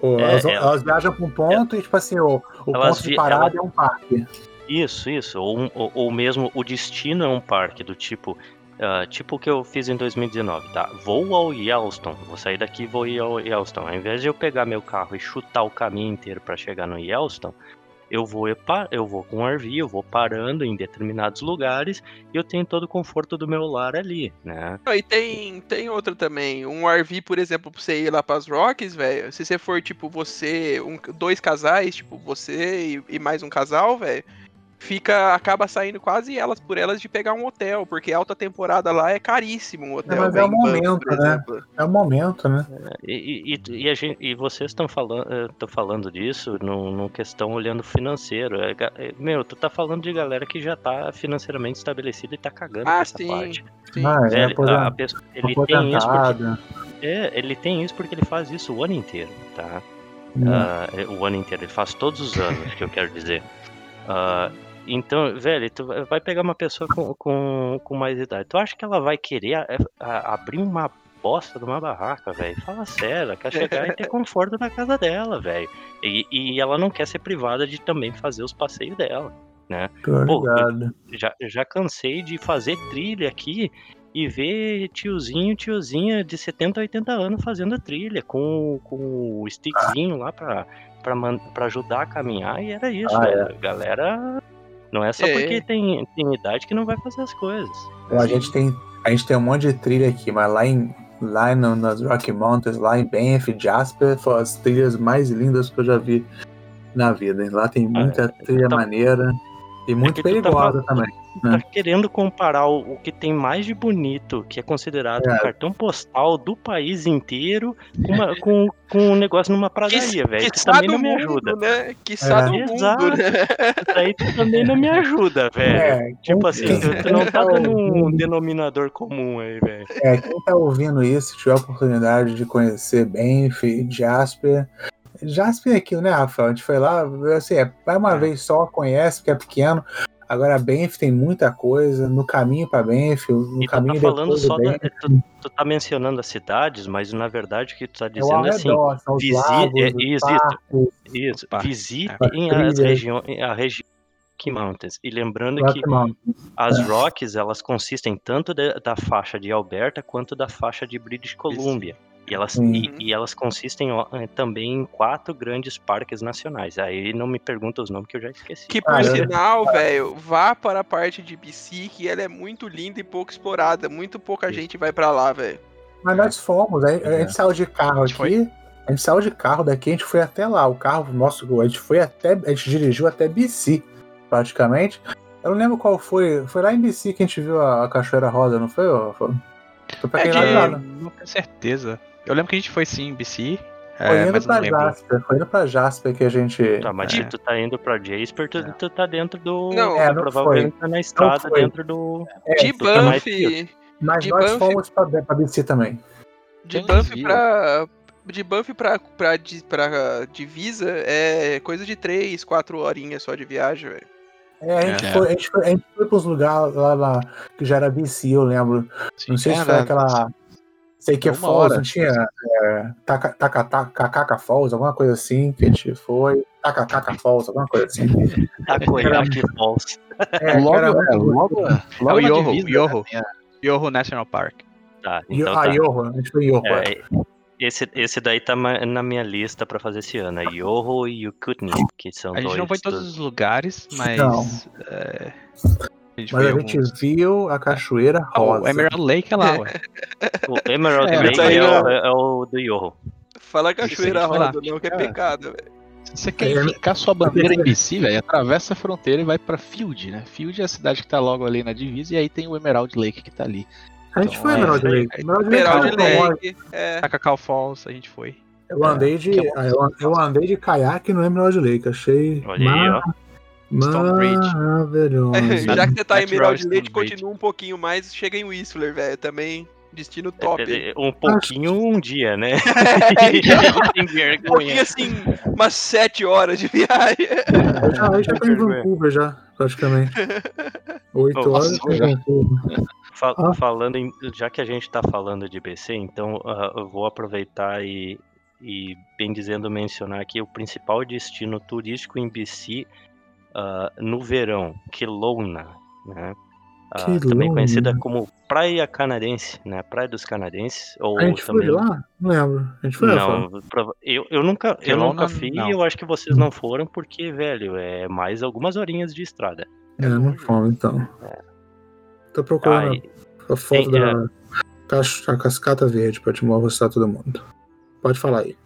A: O-
B: É,
A: elas,
B: é.
A: elas viajam pra um ponto e, tipo assim, o, o
B: Elas
A: ponto de parada
B: elas-
A: é um parque.
B: Isso, isso. Ou, ou, ou mesmo o destino é um parque do tipo. Uh, tipo o que eu fiz em 2019, tá? Vou ao Yellowstone, vou sair daqui e vou ir ao Yellowstone. Ao invés de eu pegar meu carro e chutar o caminho inteiro para chegar no Yellowstone, eu vou, eu vou com um RV, eu vou parando em determinados lugares e eu tenho todo o conforto do meu lar ali, né?
C: E tem, tem outra também. Um RV, por exemplo, pra você ir lá pras Rocks, velho. Se você for, tipo, você, um, dois casais, tipo, você e, e mais um casal, velho fica acaba saindo quase elas por elas de pegar um hotel, porque alta temporada lá é caríssimo um hotel.
A: É, mas é o momento, né? É o momento, né?
B: E, e, e, a gente, e vocês estão falando, estão falando disso no, questão olhando financeiro. É, é, meu, tu tá falando de galera que já tá financeiramente estabelecida e tá cagando ah, essa sim, parte.
A: Sim. Ah, é, Velho, a, a pessoa,
B: ele tem isso porque, é, ele tem isso porque ele faz isso o ano inteiro, tá? Hum. Uh, o ano inteiro, ele faz todos os anos, que eu quero dizer. Uh, então, velho, tu vai pegar uma pessoa com, com, com mais idade. Tu acha que ela vai querer a, a, abrir uma bosta de uma barraca, velho? Fala sério, ela quer chegar e ter conforto na casa dela, velho. E, e ela não quer ser privada de também fazer os passeios dela, né? Pô, já, já cansei de fazer trilha aqui e ver tiozinho, tiozinha de 70, 80 anos fazendo trilha com, com o stickzinho lá pra, pra, pra ajudar a caminhar e era isso, ah, velho. É. Galera não é só é. porque tem, tem idade que não vai fazer as coisas.
A: a gente tem a gente tem um monte de trilha aqui, mas lá em lá no, nas Rocky Mountains, lá em Banff, Jasper, foram as trilhas mais lindas que eu já vi na vida. Lá tem muita ah, trilha tá... maneira e muito é perigosa tá... também
B: tá querendo comparar o, o, que tem mais de bonito, que é considerado é. um cartão postal do país inteiro, com, uma, com, com um negócio numa pradaria, velho. Que, que também não me ajuda.
C: Né? Que é. do Exato. mundo, né?
B: Isso aí também não me ajuda, velho. É, tipo assim, tu, tu não tá dando um denominador comum aí, velho.
A: É, quem tá ouvindo isso, tiver a oportunidade de conhecer Benf, Jasper, Jasper é aquilo, né, Rafael? A gente foi lá, assim, é, vai uma é. vez só, conhece, porque é pequeno, Agora, Benf tem muita coisa. No caminho para Benf, no e caminho
B: tu tá falando só da, tu, tu, tá mencionando as cidades, mas na verdade o que tu tá é dizendo é, assim, visite, é, isso, isso, visitem as regiões, a região Mountains. E lembrando Rock que Mountains. as é. Rocks, elas consistem tanto de, da faixa de Alberta quanto da faixa de British Columbia. E elas, e, e, elas consistem eh, também em quatro grandes parques nacionais. Aí não me pergunta os nomes que eu já esqueci.
C: Que por ah, sinal, velho, vá para a parte de BC, que ela é muito linda e pouco explorada. Muito pouca Sim. gente vai para lá, velho.
A: Mas nós fomos, a, a gente é. saiu de carro aqui. Foi? A gente saiu de carro daqui, a gente foi até lá. O carro nosso, a gente foi até. A gente dirigiu até BC, praticamente. Eu não lembro qual foi. Foi lá em BC que a gente viu a, a Cachoeira Rosa, não foi? Foi,
E: foi pra quem é lá, né? Não tenho certeza. Eu lembro que a gente foi sim em BC.
A: Foi é, indo pra Jasper, foi indo pra Jasper que a gente.
B: Tá, mas
A: é.
B: tu tá indo pra Jasper, tu, tu tá dentro do. Não, é, não provavelmente tá na estrada dentro do.
C: É, de Banff.
A: Mas de nós Banff... fomos pra, pra BC também.
C: De Banff pra. De Banff pra, pra, pra divisa é coisa de 3, 4 horinhas só de viagem, velho.
A: É, a gente, é. Foi, a, gente foi, a gente foi pros lugares lá, lá que já era BC, eu lembro. Sim, não sei se foi aquela. Sei que é Falls, não tinha é, Takaka Falls, alguma coisa assim, que a gente foi. Takaka Falls, alguma coisa assim.
B: Takoyaki Falls.
E: É, logo, era, é, logo, logo é o Yoho, Yoho, Yoho National Park.
B: Tá, então ah,
A: tá. Yoho, a gente foi Yoho. É,
B: é, esse, esse daí tá na minha lista pra fazer esse ano, é Yoho e Yukutni, que são
E: A gente
B: dois,
E: não foi em todos os lugares, mas... É,
A: mas a gente viu a cachoeira rosa.
E: Oh, o Emerald Lake é lá, ué.
B: o Emerald é, Lake é, é, o, é, o, do Yoho.
C: Fala cachoeira rosa, não, que é pecado, velho.
E: Se você quer ficar sua bandeira em BC, velho, atravessa a fronteira e vai pra Field, né? Field é a cidade que tá logo ali na divisa e aí tem o Emerald Lake que tá ali.
A: A gente então, foi Emerald Lake.
C: Emerald, Emerald Lake.
E: É. Cacau Falls, a gente foi.
A: Eu andei de, eu, eu andei de caiaque no Emerald Lake, achei
B: Olha aí, ó.
A: Maravilhoso.
C: Já que você tá em Emerald Lake, continua um pouquinho mais, chega em Whistler, velho. Também destino é, top.
B: É, um pouquinho um dia, né?
C: Tem vergonha. Um pouquinho assim, umas sete horas de viagem.
A: Eu já, eu já tô em Vancouver já, praticamente. Oito horas em Vancouver.
B: Fal ah. Falando em, já que a gente tá falando de BC, então uh, eu vou aproveitar e, e, bem dizendo, mencionar que o principal destino turístico em BC uh, no verão, Kelowna, né? Uh, também conhecida como Praia Canadense, né? Praia dos Canadenses. Ou
A: A gente
B: também...
A: foi lá? Não lembro. A gente foi lá,
B: Não, prova- eu, eu nunca, eu
E: Kelowna,
B: nunca fui
E: não.
B: e eu acho que vocês não foram porque, velho, é mais algumas horinhas de estrada.
A: É, não fomos então. Tô procurando
B: Aí,
A: a foto
B: tem,
A: da cas- a cascata verde pra te mostrar todo mundo. Pode falar aí.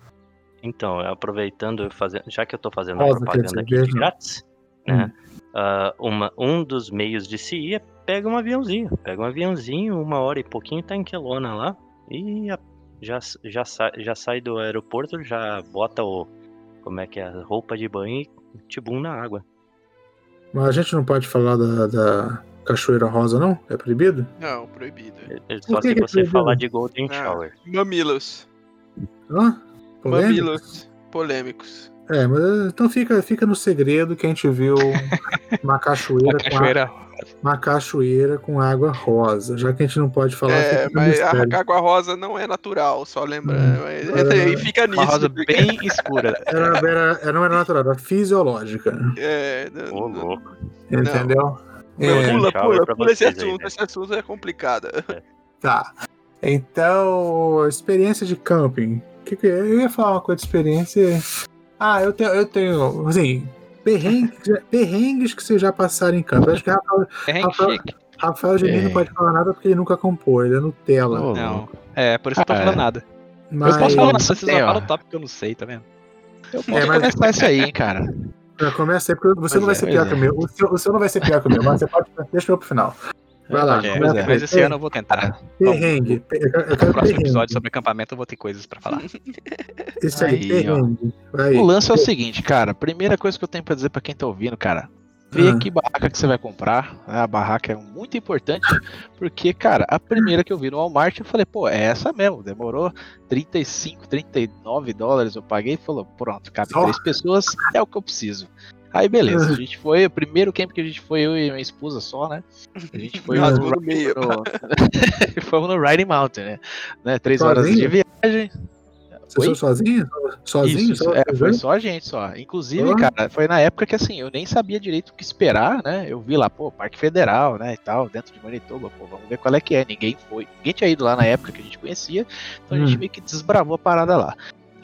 B: então, aproveitando, fazendo, já que eu tô fazendo
A: Rosa,
B: a propaganda aqui
A: dizer,
B: de
A: não.
B: grátis, né? ah, uma, um dos meios de se ir é pega um aviãozinho. Pega um aviãozinho, uma hora e pouquinho tá em Kelowna lá. E a- já, já, sai, já sai do aeroporto, já bota o. Como é que é? A roupa de banho e tibum na água.
A: Mas a gente não pode falar da, da Cachoeira Rosa, não? É proibido?
C: Não, proibido.
B: É
A: que
B: Só se
A: que é
B: você
A: proibido?
B: falar de Golden
C: Ah.
B: Shower.
C: Mamilos.
A: Hã? Polêmico?
C: Mamilos polêmicos.
A: É, mas então fica, fica no segredo que a gente viu uma cachoeira,
E: A cachoeira.
A: Com, a- uma cachoeira com água rosa. Já que a gente não pode falar,
C: É, mas a água rosa não é natural, só lembrando.
A: Hum.
C: É, e fica nisso.
E: Uma rosa
C: porque-
E: bem escura.
A: Era, era, era- não era natural, era fisiológica.
C: É, não-
B: Ô, louco.
A: Entendeu?
C: Não,
A: É,
C: pula, pula,
B: é
C: pula esse assunto.
B: né?
C: Esse assunto é complicado.
A: Tá. Então, experiência de camping. Que que é? eu ia falar uma coisa de experiência. Ah, eu tenho, eu tenho, assim, perrengues, perrengues que vocês já passaram em camping. Acho que Rafael,
E: É
A: Rafael-
E: chique.
A: Rafael Geninho
E: É.
A: não pode falar nada porque ele nunca comprou, ele é Nutella.
D: Não. É, por isso que eu tô
E: Cara,
D: falando nada.
A: Mas,
D: Eu posso falar,
E: Mas-
D: vocês
E: É,
D: não
E: ó.
D: falam o tópico que eu não sei, tá vendo?
E: Eu posso
A: É, mas-
E: começar isso aí, hein, cara.
A: Já começa aí, porque você
E: Pois
A: não vai
E: é,
A: ser pior
E: é.
A: que o meu. O seu, o seu não vai ser pior que o meu, mas você pode. Deixa eu pro final. Vai lá.
E: É, é.
A: aí.
D: Mas esse ano eu vou tentar.
A: Perrengue. eu
D: No próximo
A: perrengue.
D: episódio sobre acampamento eu vou ter coisas pra falar.
A: Isso aí,
E: Aí,
A: perrengue. Vai.
E: O lance é o seguinte, cara. Primeira coisa que eu tenho pra dizer pra quem tá ouvindo, cara. Vê
A: Ah.
E: que barraca que você vai comprar. né? A barraca é muito importante. Porque, cara, a primeira que eu vi no Walmart, eu falei, pô, é essa mesmo. Demorou 35, 39 dólares. Eu paguei e falou, pronto, cabe
A: Só?
E: três pessoas, é o que eu preciso. Aí, beleza, a gente foi. O primeiro camp que a gente foi, eu e minha esposa só, né? A gente foi no,
C: no meio.
E: no, fomos no Riding Mountain, né? né? Três horas de
A: Sozinho?
E: viagem.
A: Você
E: Oi?
A: foi sozinho? Sozinho?
E: Isso,
A: Só-
E: é, foi só a gente só. Inclusive,
A: Ah.
E: cara, foi na época que assim, eu nem sabia direito o que esperar, né? Eu vi lá, pô, Parque Federal, né, e tal, dentro de Manitoba, pô, vamos ver qual é que é. Ninguém foi. Ninguém tinha ido lá na época que a gente conhecia, então a gente
A: Hum.
E: meio que desbravou a parada lá.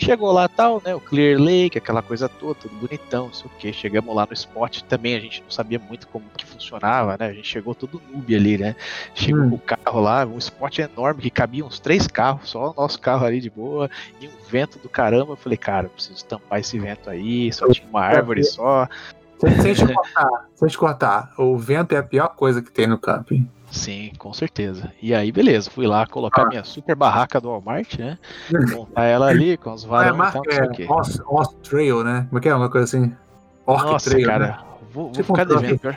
E: Chegou lá tal, né? O Clear Lake, aquela coisa toda, tudo bonitão, não sei o que. Chegamos lá no spot também, a gente não sabia muito como que funcionava, né? A gente chegou todo noob ali, né? Chegou
A: Hum.
E: com o carro lá, um spot enorme que cabia uns três carros, só o nosso carro ali de boa, e um vento do caramba. Eu falei, cara, eu preciso tampar esse vento aí, só tinha uma árvore só.
A: Sem, sem te cortar, sem te cortar. O vento é a pior coisa que tem no camping.
E: Sim, com certeza. E aí, beleza, fui lá colocar
A: Ah.
E: minha super barraca do Walmart, né? Montar ela ali com os
A: Ah, é
E: varões e
A: marca
E: tal, não sei o
A: é
E: quê.
A: Oz, Oz Trail, né? Como é que é? Uma coisa assim? Orc
E: Nossa,
A: Trail,
E: cara,
A: né?
E: vou, vou
A: Tipo
E: ficar devendo. Pior,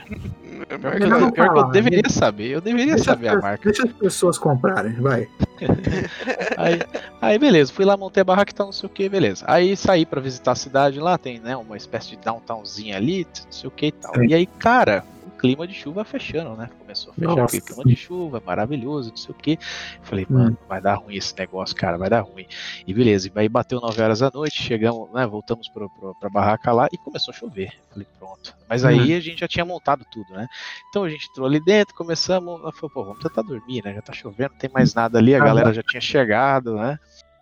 E: pior
C: É
E: que, eu, pior que eu deveria saber, eu deveria
A: Deixa,
E: saber a marca.
A: deixa as pessoas comprarem, vai.
E: Aí, aí beleza, fui lá, montei a barraca e tal, não sei o que, beleza. Aí saí pra visitar a cidade lá, tem né, uma espécie de downtownzinha ali, não sei o que e tal. E aí, cara, clima de chuva fechando, né? Começou a fechar
A: Nossa.
E: aquele clima de chuva, maravilhoso, não sei o que. Falei,
A: Hum.
E: mano, vai dar ruim esse negócio, cara, vai dar ruim. E beleza, e aí bateu 9 horas da noite, chegamos, né, voltamos pro, pro, pra barraca lá e começou a chover. Falei, pronto. Mas aí
A: Hum.
E: a gente já tinha montado tudo, né? Então a gente entrou ali dentro, começamos, falou, pô, vamos tentar dormir, né? Já tá chovendo, não tem mais nada ali, a galera já tinha chegado, né?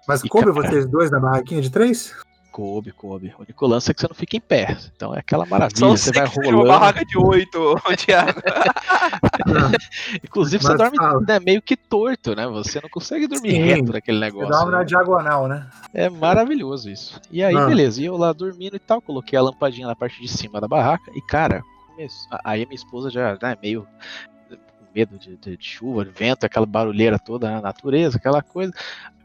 A: Mas
E: E,
A: coube
E: cara-
A: vocês dois na barraquinha de três?
E: Coube, coube. O único lance é que você não fica em pé. Então é aquela maravilha.
C: Só
E: você vai
C: seja uma
E: rolando.
C: barraca de oito, Thiago.
E: Inclusive, você
A: Mas
E: dorme
A: fala.
E: né, meio que torto, né? Você não consegue dormir
A: Sim.
E: reto naquele
A: Você
E: negócio.
A: dorme na
E: né?
A: diagonal, né?
E: É maravilhoso isso. E aí,
A: Ah.
E: beleza. E eu lá dormindo e tal, coloquei a lampadinha na parte de cima da barraca. E, cara, aí a minha esposa já, né, meio medo de, de- de chuva, de vento, aquela barulheira toda na natureza, aquela coisa.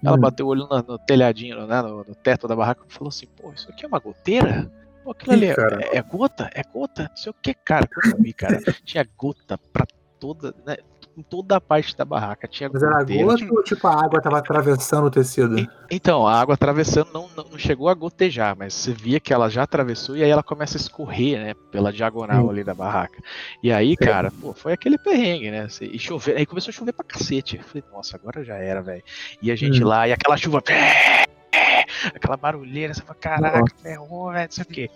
E: Ela
A: Hum.
E: bateu o olho no, no telhadinho, né, no, no teto da barraca e falou assim: pô, isso aqui é uma goteira? Pô, aquilo é, é- é gota? É gota? Não sei o que, cara. Quando eu vi, cara, tinha gota pra toda, né, em toda a parte da barraca. Tinha
A: Mas era gota ou tipo a água tava atravessando o tecido?
E: e- Então, a água atravessando não, não, não chegou a gotejar, mas você via que ela já atravessou e aí ela começa a escorrer, né, pela diagonal
A: Sim.
E: ali da barraca. E aí, cara, pô, foi aquele perrengue, né? assim, E chover, aí começou a chover pra cacete. Eu falei, nossa, agora já era, velho. E a gente
A: Hum.
E: lá, e aquela chuva. Aquela barulheira, você fala, caraca, ferrou, velho, não sei o quê.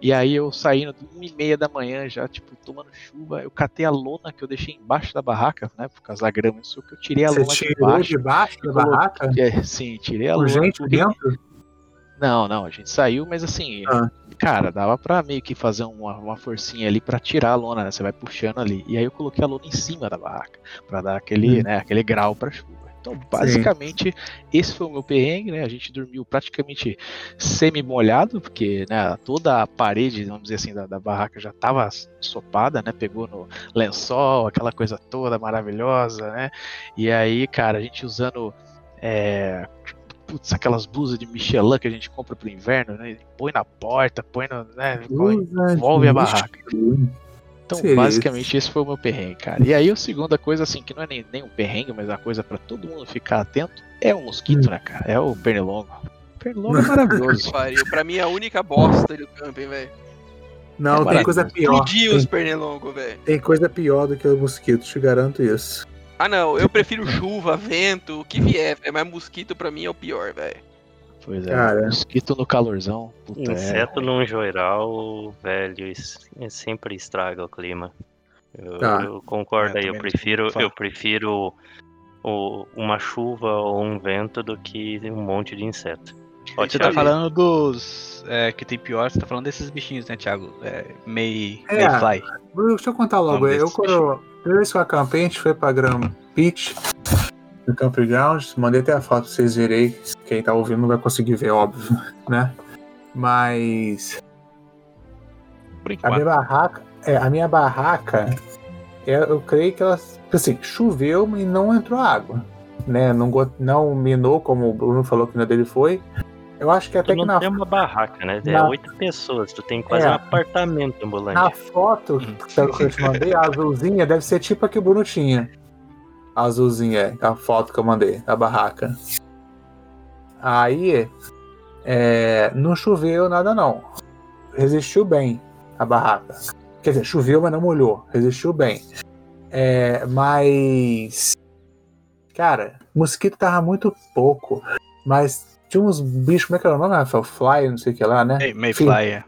E: E aí eu saindo uma e meia da manhã já, tipo, tomando chuva, eu catei a lona que eu deixei embaixo da barraca, né, por causa da grama, isso que eu tirei a
A: Você
E: lona de baixo.
A: de baixo da
E: coloquei-
A: barraca?
E: É, sim, tirei a
A: Com
E: lona.
A: gente
E: coloquei-
A: dentro?
E: Não, não, a gente saiu, mas assim,
A: Ah.
E: cara, dava pra meio que fazer uma, uma forcinha ali pra tirar a lona, né? Você vai puxando ali. E aí eu coloquei a lona em cima da barraca, pra dar aquele,
A: Hum.
E: né, aquele grau pra chuva. Então, basicamente, esse foi o meu perrengue, né? A gente dormiu praticamente semi-molhado, porque né, toda a parede, vamos dizer assim, da, da barraca já tava ensopada, né? Pegou no lençol, aquela coisa toda maravilhosa, né? E aí, cara, a gente usando é, putz, aquelas blusas de Michelin que a gente compra pro inverno, né? Põe na porta, põe no. Né?
A: Usa
E: envolve a barraca. Então,
A: Seria
E: basicamente, esse foi o meu perrengue, cara. E aí, a segunda coisa, assim, que não é nem, nem um perrengue, mas a coisa pra todo mundo ficar atento, é o mosquito, né, cara? É o pernilongo. O pernilongo é maravilhoso.
C: Pariu. Pra mim é a única bosta do camping, velho.
A: Não,
E: É
A: tem coisa pior.
C: Explodir os
A: Tem,
C: pernilongos, velho.
A: tem coisa pior do que o mosquito, te garanto isso.
C: Ah, não. Eu prefiro chuva, vento, o que vier, velho. Mas mosquito pra mim é o pior, velho.
E: Pois é,
A: Cara.
E: mosquito no calorzão. Puta, é.
B: Inseto num geral, velho, isso sempre estraga o clima. Eu,
A: Tá.
B: eu concordo
E: É,
B: aí, eu prefiro, eu prefiro o- uma chuva ou um vento do que um monte de inseto. Pode
D: Você tá falando dos. é, que tem pior, você tá falando desses bichinhos, né, Thiago? É, May,
A: É.
D: Mayfly.
A: Deixa eu contar logo. Eu, quando. Primeira vez que eu acampei, a gente foi pra Grama Beach, no Campground. Mandei até a foto pra vocês verem. Quem tá ouvindo não vai conseguir ver, óbvio, né? Mas. A minha barraca. É, a minha barraca. é, Eu creio que ela. Assim, choveu e não entrou água. Né? Não, não minou, como o Bruno falou que na dele foi. Eu acho que até
B: Tu
A: que
B: não
A: na
B: tem uma barraca, né? É
A: na-
B: oito pessoas, tu tem quase
A: É.
B: um apartamento ambulante.
A: Na foto que eu que eu te mandei, a azulzinha deve ser tipo a que o Bruno tinha. Azulzinha, a foto que eu mandei, da barraca. Aí, é, não choveu nada não. Resistiu bem a barraca. Quer dizer, choveu, mas não molhou. Resistiu bem. É, mas. Cara, mosquito tava muito pouco. Mas tinha uns bichos, como é que era o nome, Rafael? Fly, não sei o que lá, né?
E: May- Mayfly,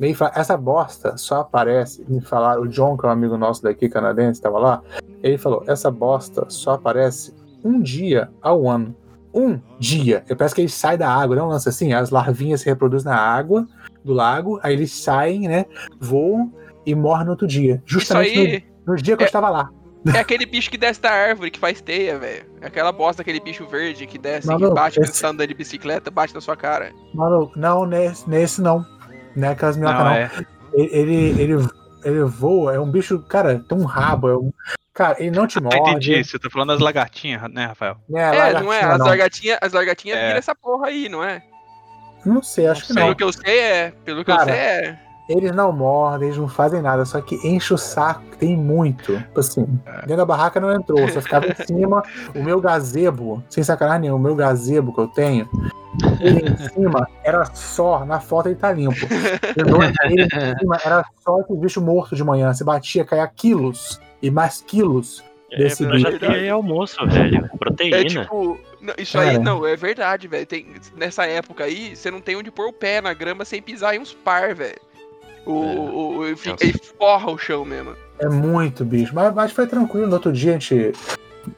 E: é.
A: Meio fa- essa bosta só aparece. Me falaram, o John, que é um amigo nosso daqui, canadense, estava lá. Ele falou: essa bosta só aparece um dia ao ano. Um dia. Eu penso que eles saem da água, não lança assim. As larvinhas se reproduzem na água do lago, aí eles saem, né? Voam e morrem no outro dia. Justamente
C: aí
A: no, no dia que eu
C: é-
A: estava lá.
C: é aquele bicho que desce da árvore, que faz teia, velho. É aquela bosta, aquele bicho verde que desce,
A: Maluco,
C: que bate
A: esse-
C: andando de bicicleta, bate na sua cara.
A: Maluco, não, nesse, nesse não. Não é aquelas minhocas,
D: Não,
A: não.
D: é.
A: Ele, ele, ele, ele voa, é um bicho, cara, tem um rabo. É um, cara, ele não te
D: Ah,
A: morde.
D: entendi. Você tá falando das lagartinhas, né, Rafael?
A: Né,
C: É, não é?
A: lagartinha,
C: As
A: não.
C: largatinhas as largatinhas
D: É.
C: viram essa porra aí, não é?
A: Não sei, acho que
D: Não.
C: Pelo que eu sei, é. Pelo que eu sei, é.
A: Eles não mordem, eles não fazem nada, só que enche o saco, tem muito. Tipo assim, dentro da barraca não entrou, só ficava em cima. O meu gazebo, sem sacanagem nenhum, o meu gazebo que eu tenho, ele em cima era só, na foto ele tá limpo. Ele em cima era só esse bicho morto de manhã. Você batia, caía quilos e mais quilos.
B: É,
A: desse
B: eu já tem almoço, velho.
C: É
B: Proteína.
C: tipo. não, Isso
A: Cara.
C: aí, não, é verdade, velho. Tem- Nessa época aí, você não tem onde pôr o pé na grama sem pisar em uns par, velho. O,
B: É.
C: o, o- ele forra o chão mesmo.
A: É muito bicho. Mas, mas foi tranquilo. No outro dia a gente,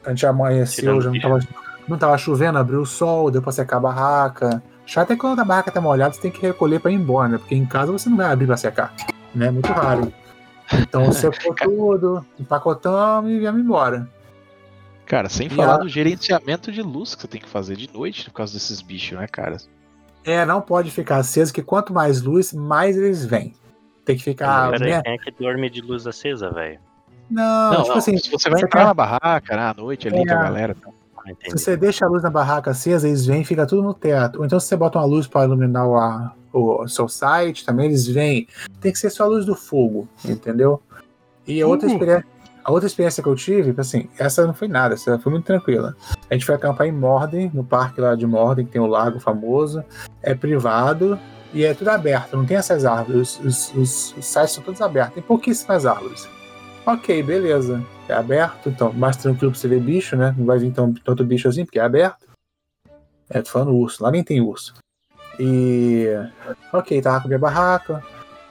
A: a gente amanheceu,
B: Tirando
A: já não
B: bicho.
A: tava, não tava chovendo, abriu o sol, deu pra secar a barraca. Chato é quando a barraca tá molhada, você tem que recolher pra ir embora, né? Porque em casa você não vai abrir pra secar. Né? É muito raro. Então secou tudo, empacotamos e viemos embora.
E: Cara, sem
A: E
E: falar
A: a-
E: do gerenciamento de luz que você tem que fazer de noite por causa desses bichos, né, cara?
A: É, não pode ficar aceso, que quanto mais luz, mais eles vêm. Tem que ficar.
B: Pera aí,
A: né?
B: quem é que dorme de luz acesa, velho?
A: Não,
E: Não,
A: tipo
E: não,
A: assim,
E: se você vai
A: você
E: entrar na barraca, né, à noite ali
A: É.
E: com a galera. tá?
B: Entendi.
A: Se você deixa a luz na barraca acesa, eles vêm e fica tudo no teto. Ou então, se você bota uma luz para iluminar o, o seu site, também eles vêm. Tem que ser só a luz do fogo, entendeu? E a outra,
C: Uh.
A: experiência, a outra experiência que eu tive, assim, essa não foi nada, essa foi muito tranquila. A gente foi acampar em Morden, no parque lá de Morden, que tem o lago famoso. É privado e é tudo aberto, não tem essas árvores. Os, os, os, os sites são todos abertos, tem pouquíssimas árvores. Ok, beleza. É aberto, então mais tranquilo pra você ver bicho, né? Não vai vir tão, tanto bicho assim, porque é aberto. É, tô falando urso, lá nem tem urso. E. Ok, tava com minha barraca.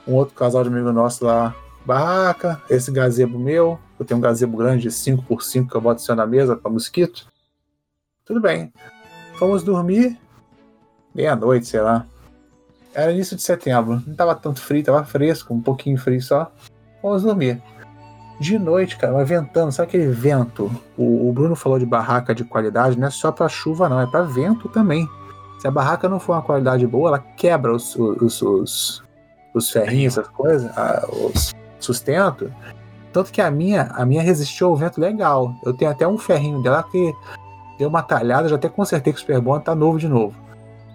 A: Um outro casal de amigo nosso lá, barraca. Esse gazebo meu. Eu tenho um gazebo grande de 5x5 que eu boto assim na mesa pra mosquito. Tudo bem. Fomos dormir. Meia-noite, sei lá. Era início de setembro. Não tava tanto frio, tava fresco, um pouquinho frio só. Vamos dormir. De noite, cara, vai ventando, sabe aquele vento? O, o, Bruno falou de barraca de qualidade, não é só pra chuva, não, é pra vento também. Se a barraca não for uma qualidade boa, ela quebra os, os, os, os ferrinhos, essas coisas, a, os sustento. Tanto que a minha, a minha resistiu ao vento legal. Eu tenho até um ferrinho dela que deu uma talhada, já até consertei com o Superbond, tá novo de novo.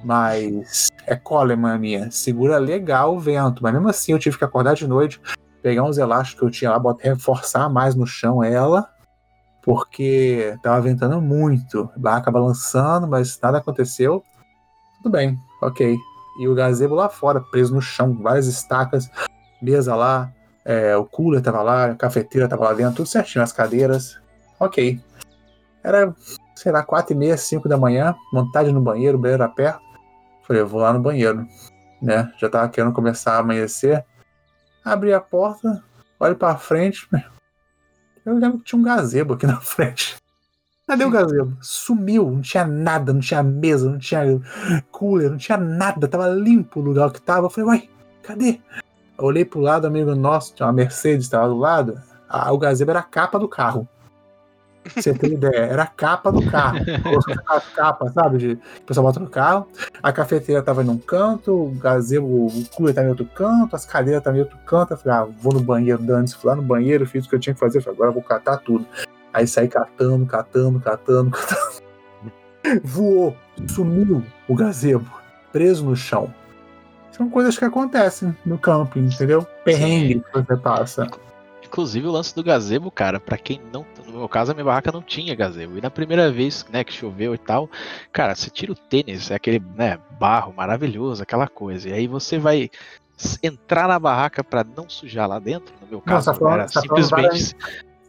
A: Mas é Coleman minha. Segura legal o vento. Mas mesmo assim eu tive que acordar de noite, pegar uns elásticos que eu tinha lá, botar, reforçar mais no chão ela, porque tava ventando muito. A barraca balançando, mas nada aconteceu. Tudo bem, ok. E o gazebo lá fora, preso no chão, várias estacas, mesa lá, é, o cooler tava lá, a cafeteira tava lá dentro, tudo certinho, as cadeiras. Ok. Era, sei lá, quatro e meia, cinco da manhã, vontade no banheiro, o banheiro era perto. Falei, eu vou lá no banheiro, né? Já tava querendo começar a amanhecer. Abri a porta, olho pra frente. Eu lembro que tinha um gazebo aqui na frente. Cadê o gazebo? Sumiu, não tinha nada, não tinha mesa, não tinha cooler, não tinha nada, tava limpo o lugar que tava. Eu falei, uai, cadê? Olhei pro lado, amigo nosso, tinha uma Mercedes, tava do lado. Ah, o gazebo era a capa do carro você tem ideia, era a capa do carro. A capa, sabe? De, o pessoal bota no carro. A cafeteira tava em um canto, o gazebo, o cooler tava em outro canto, as cadeiras estavam em outro canto. Eu falei, ah, vou no banheiro, Dani, fui lá no banheiro, fiz o que eu tinha que fazer. Falei, agora vou catar tudo. Aí saí catando, catando, catando, catando. Voou, sumiu o gazebo, preso no chão. São coisas que acontecem no camping, entendeu? Perrengue que você passa.
E: Inclusive o lance do gazebo, cara, para quem não. No meu caso, a minha barraca não tinha gazebo. E na primeira vez, né, que choveu e tal, cara, você tira o tênis, é aquele, né, barro maravilhoso, aquela coisa. E aí você vai entrar na barraca para não sujar lá dentro. No meu caso, tá falando, era tá simplesmente.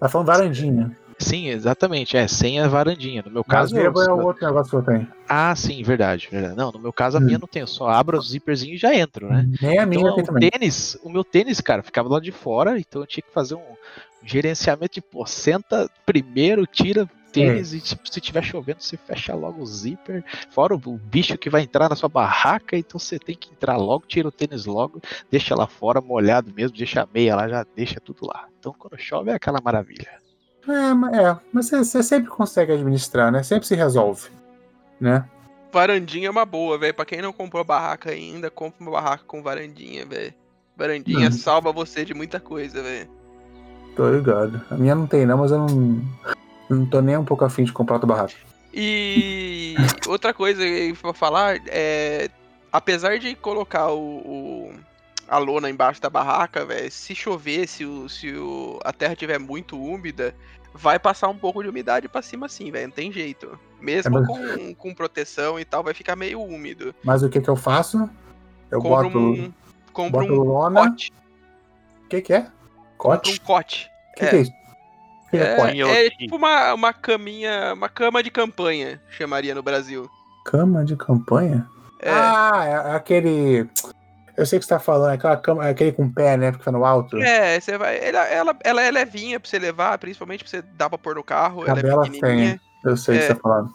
A: Tá falando varandinha.
E: Sim, exatamente. É, sem a varandinha. No meu caso.
A: Gazebo é o outro negócio que eu tenho.
E: Ah, sim, verdade, verdade. Não, no meu caso a hum. minha não tem. Eu só abro o zíperzinho e já entro, né?
A: Nem a minha
E: então, o tênis, o meu tênis, cara, ficava lá de fora, então eu tinha que fazer um gerenciamento de, pô, senta primeiro, tira tênis é. e tipo, se tiver chovendo, você fecha logo o zíper. Fora o, o, bicho que vai entrar na sua barraca, então você tem que entrar logo, tira o tênis logo, deixa lá fora molhado mesmo, deixa a meia lá, já deixa tudo lá. Então quando chove é aquela maravilha.
A: É, é mas você sempre consegue administrar, né? Sempre se resolve, né?
C: Varandinha é uma boa, velho. Pra quem não comprou barraca ainda, compra uma barraca com varandinha, velho. Varandinha uhum. salva você de muita coisa, velho.
A: Tô ligado. A minha não tem não, mas eu não, não tô nem um pouco afim de comprar outra barraca.
C: E outra coisa pra falar é. Apesar de colocar o, o a lona embaixo da barraca, velho, se chover, se, o, se o, a terra tiver muito úmida, vai passar um pouco de umidade para cima assim, velho. Não tem jeito. Mesmo é, mas... com, com proteção e tal, vai ficar meio úmido.
A: Mas o que que eu faço? Eu compro boto, um, compro boto um lona. cote. O que que é?
C: Cote? um cote.
A: O que, é. que é isso?
C: Que é, é, é tipo uma, uma caminha, uma cama de campanha, chamaria no Brasil.
A: Cama de campanha? É. Ah, é aquele. Eu sei que você tá falando, aquela cama, aquele com pé, né? Porque tá no alto.
C: É, você vai. Ela, ela, ela é levinha pra você levar, principalmente pra você dar pra pôr no carro. ela é pequenininha. Tem.
A: Eu sei o é. que você tá falando.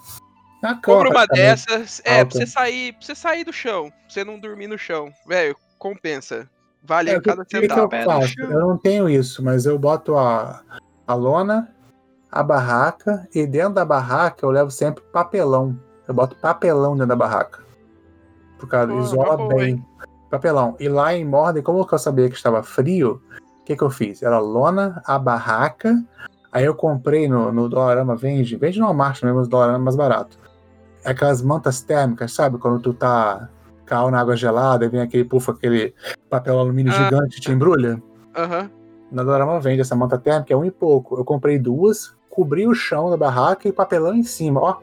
C: Na Compra uma dessas. É, pra você, sair, pra você sair do chão. Pra você não dormir no chão. Velho, compensa. Vale é, cada
A: que, centavo. Que eu, faço? eu não tenho isso, mas eu boto a, a lona, a barraca, e dentro da barraca eu levo sempre papelão. Eu boto papelão dentro da barraca. Por causa, isola bem papelão. E lá em Morden, como eu sabia que estava frio, o que, que eu fiz? Era lona, a barraca. Aí eu comprei no, no Dollarama, vende, vende no Walmart mesmo, no Dollarama mais barato. Aquelas mantas térmicas, sabe? Quando tu tá caiu na água gelada e vem aquele pufa, aquele papel alumínio ah. gigante te embrulha.
C: Aham. Uhum.
A: Na Dollarama vende essa manta térmica, é um e pouco. Eu comprei duas, cobri o chão da barraca e papelão em cima. Ó,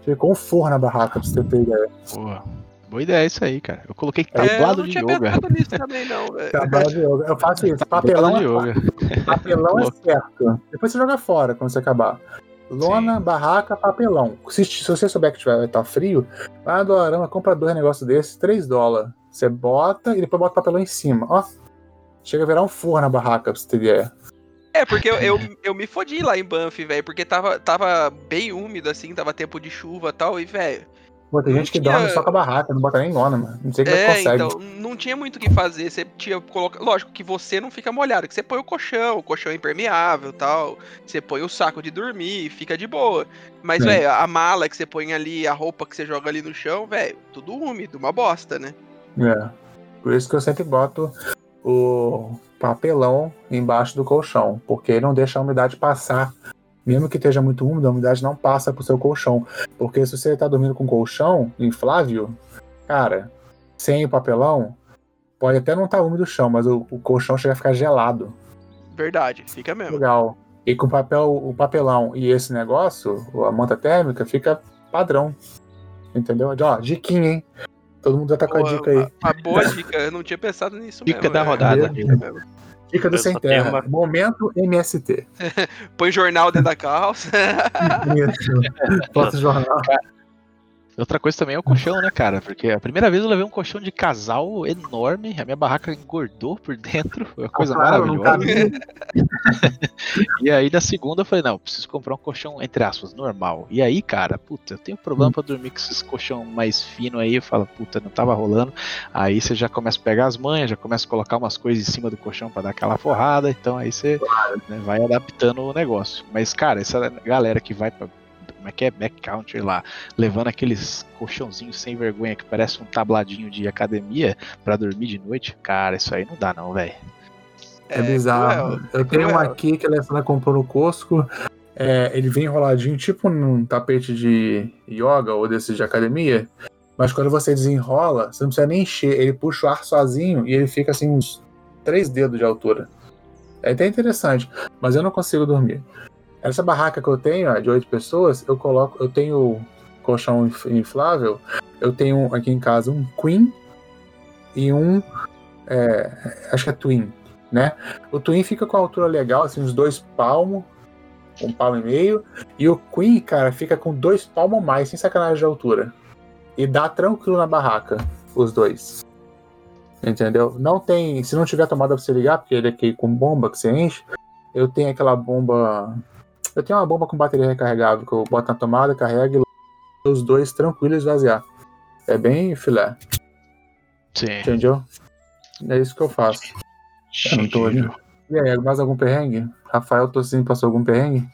A: ficou um forno na barraca, pra você ter ideia.
E: Boa. Boa ideia isso aí, cara. Eu coloquei tablado é, de yoga.
C: também, não,
A: tablado de yoga. Eu faço isso. Papelão, de yoga. papelão é certo. Depois você joga fora quando você acabar. Lona,
E: Sim.
A: barraca, papelão. Se, se você souber que tiver, vai estar frio, vai na Dollarama, compra dois negócios desses, 3 dólares. Você bota e depois bota o papelão em cima. Ó, chega a virar um forno a barraca, pra você ter ideia.
C: É, porque eu, eu, eu me fodi lá em Banff, velho, porque tava, tava bem úmido, assim, tava tempo de chuva e tal, e, velho,
A: Pô, tem gente que
C: tinha-
A: dorme só com a barraca, não bota nem lona, mano. Não sei como é que
C: É,
A: consegue.
C: então, não tinha muito o que fazer. Você tinha coloca... Lógico que você não fica molhado, que você põe o colchão, o colchão é impermeável tal. Você põe o saco de dormir, fica de boa. Mas, velho, a mala que você põe ali, a roupa que você joga ali no chão, velho, tudo úmido, uma bosta, né?
A: É. Por isso que eu sempre boto o papelão embaixo do colchão, porque não deixa a umidade passar. Mesmo que esteja muito úmido, a umidade não passa pro seu colchão. Porque se você tá dormindo com colchão inflável, cara, sem o papelão, pode até não estar úmido o chão, mas o, o colchão chega a ficar gelado.
C: Verdade, fica mesmo.
A: Legal. E com o papel, o papelão e esse negócio, a manta térmica, fica padrão. Entendeu? Ó, diquinha, hein? Todo mundo já tá com a dica aí.
C: Uma, boa dica, eu não tinha pensado nisso
E: Dica
C: mesmo.
E: da
C: é.
E: rodada.
C: Dica mesmo.
A: Dica do Sem Terra.
B: uma-
A: Momento MST.
C: Põe jornal dentro da calça.
A: Isso. Posta jornal.
E: Outra coisa também é o colchão, né, cara? Porque a primeira vez eu levei um colchão de casal enorme, a minha barraca engordou por dentro, foi uma coisa maravilhosa. E aí na segunda eu falei, não, preciso comprar um colchão, entre aspas, normal. E aí, cara, puta, eu tenho problema pra dormir com esses colchão mais fino aí, eu falo, puta, não tava rolando. Aí você já começa a pegar as manhas, já começa a colocar umas coisas em cima do colchão pra dar aquela forrada, então aí você né, vai adaptando o negócio. Mas, cara, essa galera que vai pra. Como é que é? Backcountry lá, levando aqueles colchãozinhos sem vergonha que parece um tabladinho de academia pra dormir de noite. Cara, isso aí não dá, não, velho.
A: É, bizarro.
C: cruel.
A: eu tenho um aqui que a Alessandra comprou no Costco. É, ele vem enroladinho, tipo num tapete de yoga ou desses de academia. Mas quando você desenrola, você não precisa nem encher. Ele puxa o ar sozinho e ele fica assim uns três dedos de altura. É até interessante, mas eu não consigo dormir. Essa barraca que eu tenho, ó, de oito pessoas, eu coloco, eu tenho colchão inf- inflável. Eu tenho aqui em casa um queen e um, é, acho que é twin, né? O twin fica com a altura legal, assim, uns dois palmos, um palmo e meio. E o queen, cara, fica com dois palmos mais, sem sacanagem de altura. E dá tranquilo na barraca, os dois. Entendeu? Não tem. Se não tiver tomada pra você ligar, porque ele é aqui com bomba que você enche, eu tenho aquela bomba. Eu tenho uma bomba com bateria recarregável que eu boto na tomada, carrego e os dois tranquilos esvaziar. É bem filé,
E: Sim.
A: entendeu? É isso que eu faço. Eu não tô. E aí, mais algum perrengue? Rafael Tocinho passou algum perrengue?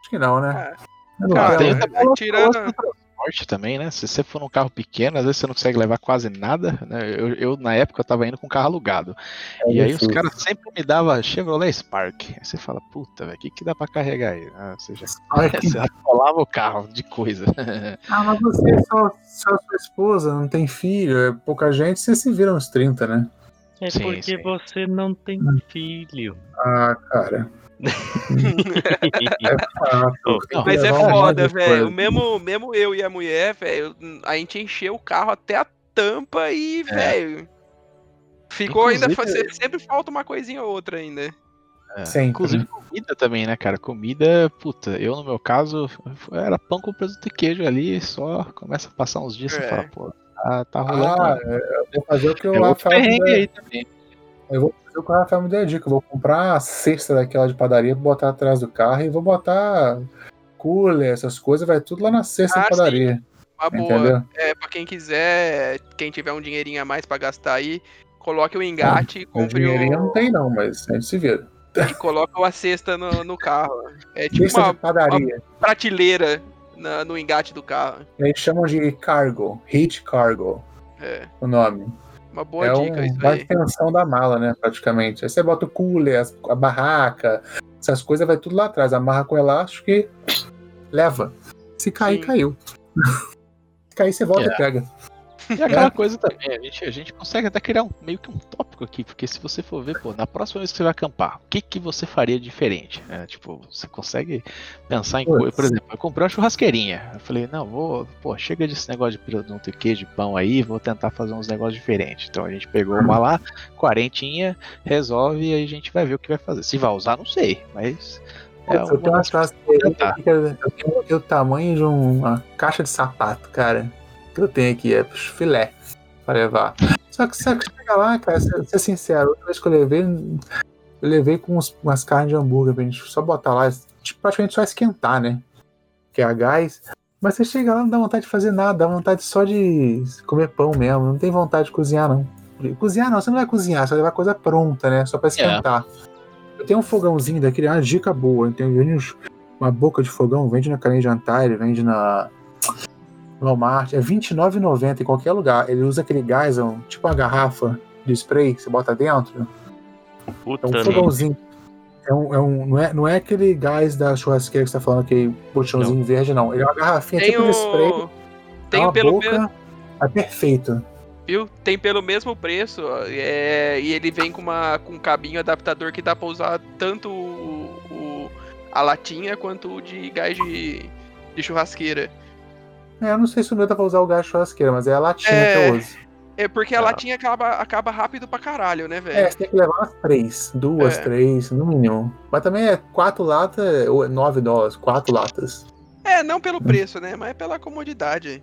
A: Acho que não, né? Eu não
C: Cara, é, tirando.
E: Transporte também, né? Se você for num carro pequeno, às vezes você não consegue levar quase nada. Né? Eu, eu, na época, eu tava indo com carro alugado.
A: É
E: e aí os caras sempre me davam Chevrolet Spark. Aí você fala, puta, velho, o que, que dá pra carregar aí? Ah, você já atolava o carro de coisa.
A: Ah, mas você só, só sua esposa, não tem filho, é pouca gente, você se vira uns 30, né?
B: É
E: Sim,
B: porque
E: sim.
B: você não tem filho.
A: Ah, cara. Que
C: Mas é foda,
A: de
C: velho. Mesmo, mesmo eu e a mulher, velho, a gente encheu o carro até a tampa e, velho. Ficou ainda.
E: Inclusive-
C: fa- Sempre falta uma coisinha ou outra ainda.
E: É,
A: Sempre.
E: Inclusive comida também, né, cara? Comida, puta, eu no meu caso, era pão com presunto e queijo ali, só começa a passar uns dias e
C: É.
E: fala, pô, tá, tá rolando.
A: Ah,
E: né?
A: eu vou fazer o que
E: é
A: o
E: outro
A: Rafael me
E: perrengue
A: der.
E: aí também.
A: Eu vou fazer o que o Rafael me der a dica. Eu vou comprar a cesta daquela de padaria, botar atrás do carro e vou botar cooler, essas coisas, vai tudo lá na cesta
C: Ah,
A: de padaria.
C: Uma boa.
A: Entendeu?
C: É, pra quem quiser, quem tiver um dinheirinho a mais pra gastar aí, coloque o engate e
A: O
C: compre
A: dinheirinho
C: o.
A: não tem, não, mas a gente se vira.
C: E coloca a cesta no, no carro. É tipo
A: Cesta
C: uma
A: de padaria.
C: prateleira na- no engate do carro.
A: Eles chamam de cargo, heat cargo,
C: É.
A: o nome.
C: Uma boa
A: é
C: dica
A: um,
C: isso
A: uma
C: aí.
A: extensão da mala, né, praticamente. Aí você bota o cooler, as- a barraca, essas coisas, vai tudo lá atrás. Amarra com elástico e leva. Se cair,
C: Sim.
A: caiu. Se cair, você volta
E: É.
A: e pega.
E: E aquela coisa também, a gente, a gente consegue até criar um, meio que um tópico aqui, porque se você for ver, pô, na próxima vez que você vai acampar, o que, que você faria diferente? É, tipo, você consegue pensar em coisa. Por exemplo, eu comprei uma churrasqueirinha. Eu falei, não, vou, pô, chega desse negócio de presunto e queijo, de pão aí, vou tentar fazer uns negócios diferentes. Então a gente pegou uma lá, quarentinha, resolve e aí a gente vai ver o que vai fazer. Se vai usar, não sei, mas. É
A: É eu tenho uma churrasqueira que eu tenho aqui o tamanho de uma caixa de sapato, cara. Que eu tenho aqui, é filé pra levar. Só que você chega lá, cara, ser, ser sincero, outra vez que eu levei, eu levei com uns, umas carnes de hambúrguer pra gente só botar lá, tipo, praticamente só esquentar, né? Que é a gás. Mas você chega lá, não dá vontade de fazer nada, dá vontade só de comer pão mesmo, não tem vontade de cozinhar, não. Cozinhar não, você não vai cozinhar, você vai levar coisa pronta, né? Só pra esquentar. É. Eu tenho um fogãozinho daquele, é uma dica boa. Eu tenho uma boca de fogão, vende na Carinha de Antaire, vende na Walmart. É R$29,90 em qualquer lugar. Ele usa aquele gás, um, tipo uma garrafa de spray que você bota dentro.
B: Puta
A: é um fogãozinho. É um, é um, não, é, não é aquele gás da churrasqueira que você tá falando, aquele puxãozinho não. verde, não. Ele é uma garrafinha
C: Tem
A: tipo
C: o...
A: de spray.
C: Tem pelo
A: boca, É perfeito.
C: Viu? Tem pelo mesmo preço é, e ele vem com, uma, com um cabinho adaptador que dá pra usar tanto o, o a latinha quanto o de gás de, de churrasqueira.
A: É, eu não sei se o meu dá pra usar o gás churrasqueira, mas é a latinha é... que eu uso.
C: É porque a ah. latinha acaba, acaba rápido pra caralho, né, velho?
A: É, você tem que levar umas três. Duas, é. três, no mínimo. Mas também é quatro latas, ou é nove dólares, quatro latas.
C: É, não pelo preço, né? Mas pela comodidade.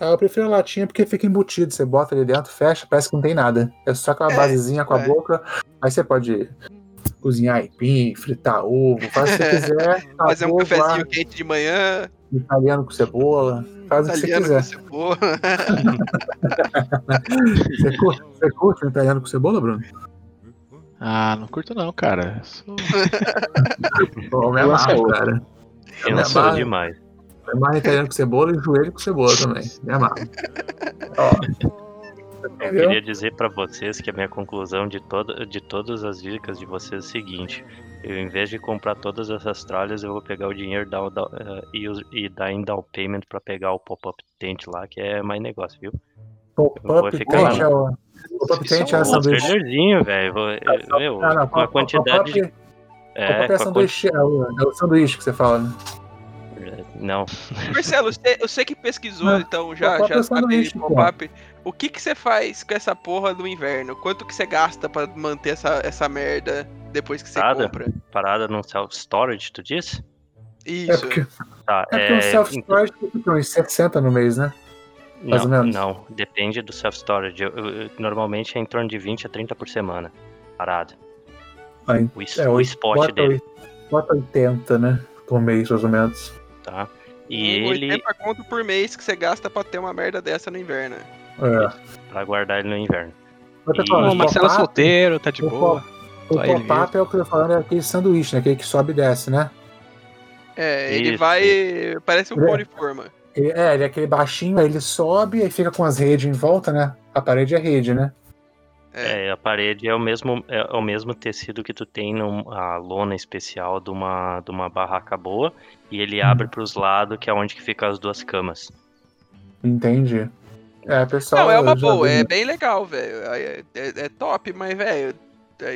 A: Ah, eu prefiro a latinha porque fica embutido. Você bota ali dentro, fecha, parece que não tem nada. É só aquela é, basezinha com a é. boca. Aí você pode cozinhar aipim, fritar ovo, faz o que você quiser.
C: Fazer um cafezinho lá, quente de manhã.
A: Italiano com cebola. Faz o que você quiser. Com cebola. você, curte, você curte um italiano com cebola, Bruno?
E: Ah, não curto não, cara. Sou...
A: Pô, me amarro, cara.
B: Eu não sou demais.
A: É mais italiano com cebola e joelho com cebola também. Me amarro. Ó.
B: Eu queria dizer para vocês que a minha conclusão de, toda, de todas as dicas de vocês é o seguinte: eu, em vez de comprar todas essas tralhas, eu vou pegar o dinheiro da, da, uh, e, e dar em down payment para pegar o pop-up tent lá, que é mais negócio, viu?
A: Pop-up tent é o. Pop-up tent é
B: o sanduíche. velho. Meu, com a quantidade.
A: É, é, sanduíche, é o sanduíche que você fala, né?
B: Não.
C: Marcelo, eu sei que pesquisou, não, então já, já sabe pop-up. O que que você faz com essa porra do inverno? Quanto que você gasta para manter essa, essa merda depois que você
B: Parada?
C: compra?
B: Parada no self-storage, tu disse?
C: Isso.
A: É porque, tá, é porque é... o self-storage fica uns 60 no mês, né?
B: Mais não, não, depende do self-storage. Normalmente é em torno de 20 a 30 por semana. Parada.
A: Aí, o, é, o spot bota, dele. Bota 80, né? Por mês, mais ou menos.
B: Tá. E 80 ele. 80
C: conto por mês que você gasta pra ter uma merda dessa no inverno.
A: É.
B: Pra guardar ele no inverno.
E: E... O Marcelo é solteiro, tá de boa.
A: O pop-up é o que eu tô falando, é aquele sanduíche, né? Aquele que sobe e desce, né?
C: É, ele Isso. vai. Parece um pão de forma.
A: É, ele é aquele baixinho, aí ele sobe e fica com as redes em volta, né? A parede é rede, né?
B: É. é, a parede é o mesmo, é o mesmo tecido que tu tem numa lona especial de uma, de uma barraca boa e ele hum. abre para os lados, que é onde que ficam as duas camas.
A: Entendi. É, pessoal.
C: Não, é uma boa, vi. é bem legal, velho. É, é, é, top, mas, velho, é,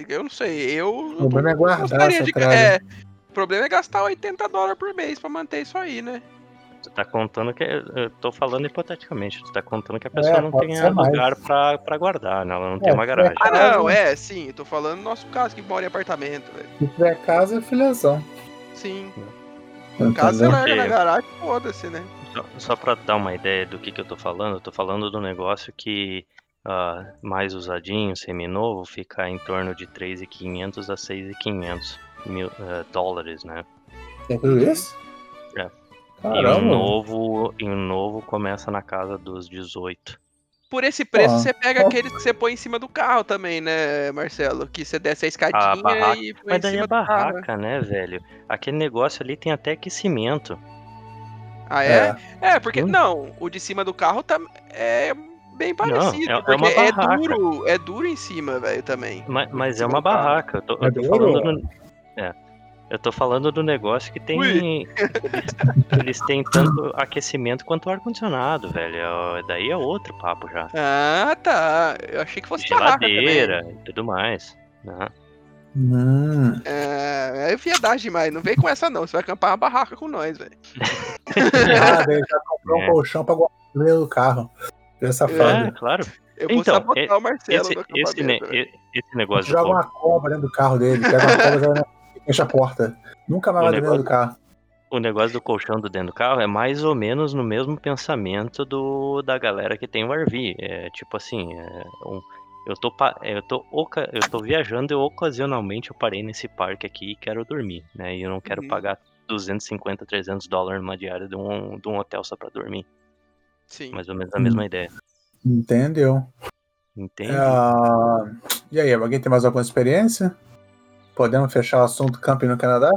C: eu não sei. Eu.
A: O problema é guardar.
C: De, é, o problema é gastar 80 dólares por mês pra manter isso aí, né?
B: Tu tá contando que. Eu tô falando hipoteticamente. Tu tá contando que a pessoa é, não tem lugar pra, pra guardar, né? Ela não é, tem uma garagem.
C: Ah, não, é, sim. Tô falando no nosso caso que mora em apartamento, velho.
A: Se tiver casa, é filhazão.
C: Sim. Em casa você larga na garagem, foda-se, né?
B: Só, só pra dar uma ideia do que, que eu tô falando, eu tô falando do negócio que uh, mais usadinho, seminovo, fica em torno de 3.500 a 6.500 mil uh, dólares, né?
A: É tudo isso?
B: É. Caramba. E um novo, e um novo começa na casa dos 18.
C: Por esse preço, você pega aqueles que você põe em cima do carro também, né, Marcelo? Que você desce a escadinha a barraca. e põe
B: Mas daí
C: é
B: barraca, né, velho? Aquele negócio ali tem até aquecimento.
C: Ah, é? É, é porque, hum. não, o de cima do carro tá, é bem parecido. Não, é, porque é, é, duro, é duro em cima, velho, também.
B: Mas, mas é uma barraca. Eu tô, eu tô falando do, é, eu tô falando do negócio que tem. Eles, eles, têm tanto aquecimento quanto ar-condicionado, velho. Daí é outro papo já.
C: Ah, tá. Eu achei que fosse
B: Geladeira e tudo mais. Né?
A: Hum.
C: É, é viadagem demais. Não vem com essa, não. Você vai acampar uma barraca com nós, velho.
A: ah, já comprou é. um colchão pra guardar no carro. É safado.
B: É, claro.
C: Eu vou então, sabotar é, o Marcelo
B: esse, esse, ne esse negócio
A: Joga uma cobra dentro do carro dele. Pega uma cobra, fecha a porta. Nunca mais
B: O
A: vai dentro do carro.
B: O negócio do colchão do dentro do carro é mais ou menos no mesmo pensamento do da galera que tem o RV. É tipo assim, é um- eu, tô, eu, tô, eu tô viajando e ocasionalmente eu parei nesse parque aqui e quero dormir, né? E eu não quero
C: Uhum.
B: pagar 250, 300 dólares numa diária de um, de um hotel só pra dormir.
C: Sim.
B: Mais ou menos a mesma ideia.
A: Entendeu?
B: Entende?
A: Ah, e aí, alguém tem mais alguma experiência? Podemos fechar o assunto camping no Canadá?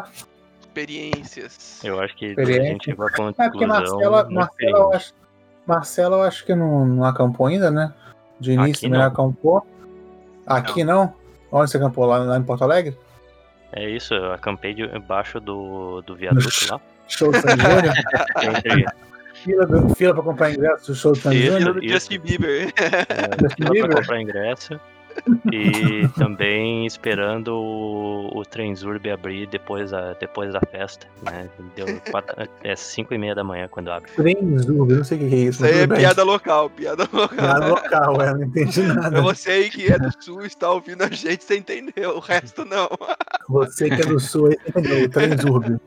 C: Experiências.
B: Eu acho que a
A: experiência.
B: gente chegou à conclusão.
A: É porque Marcela, Marcela, eu acho, Marcela, eu acho que não, não acampou ainda, né? De início
B: Aqui
A: não
B: não.
A: acampou. Aqui não. Onde você acampou? Lá, lá em Porto Alegre?
B: É isso, eu acampei debaixo do, do viaduto lá.
A: Show de San Júnior? Fila, do- fila pra comprar ingresso do show. Júnior?
C: Filho do. Justin Bieber.
B: é,
A: Justin
B: fila
A: Bieber?
B: pra comprar ingresso. E também esperando o, o Trenzurb abrir depois da, depois da festa. Né? Deu quatro, é 5 e meia da manhã quando abre.
A: Trenzurb, eu não sei o que é isso.
C: Isso aí é piada local, piada local.
A: Piada local, é, não entendi
C: Pra
A: nada.
C: você aí que é do sul e está ouvindo a gente, você entendeu. O resto não.
A: Você que é do sul aí, entendeu? Trenzurb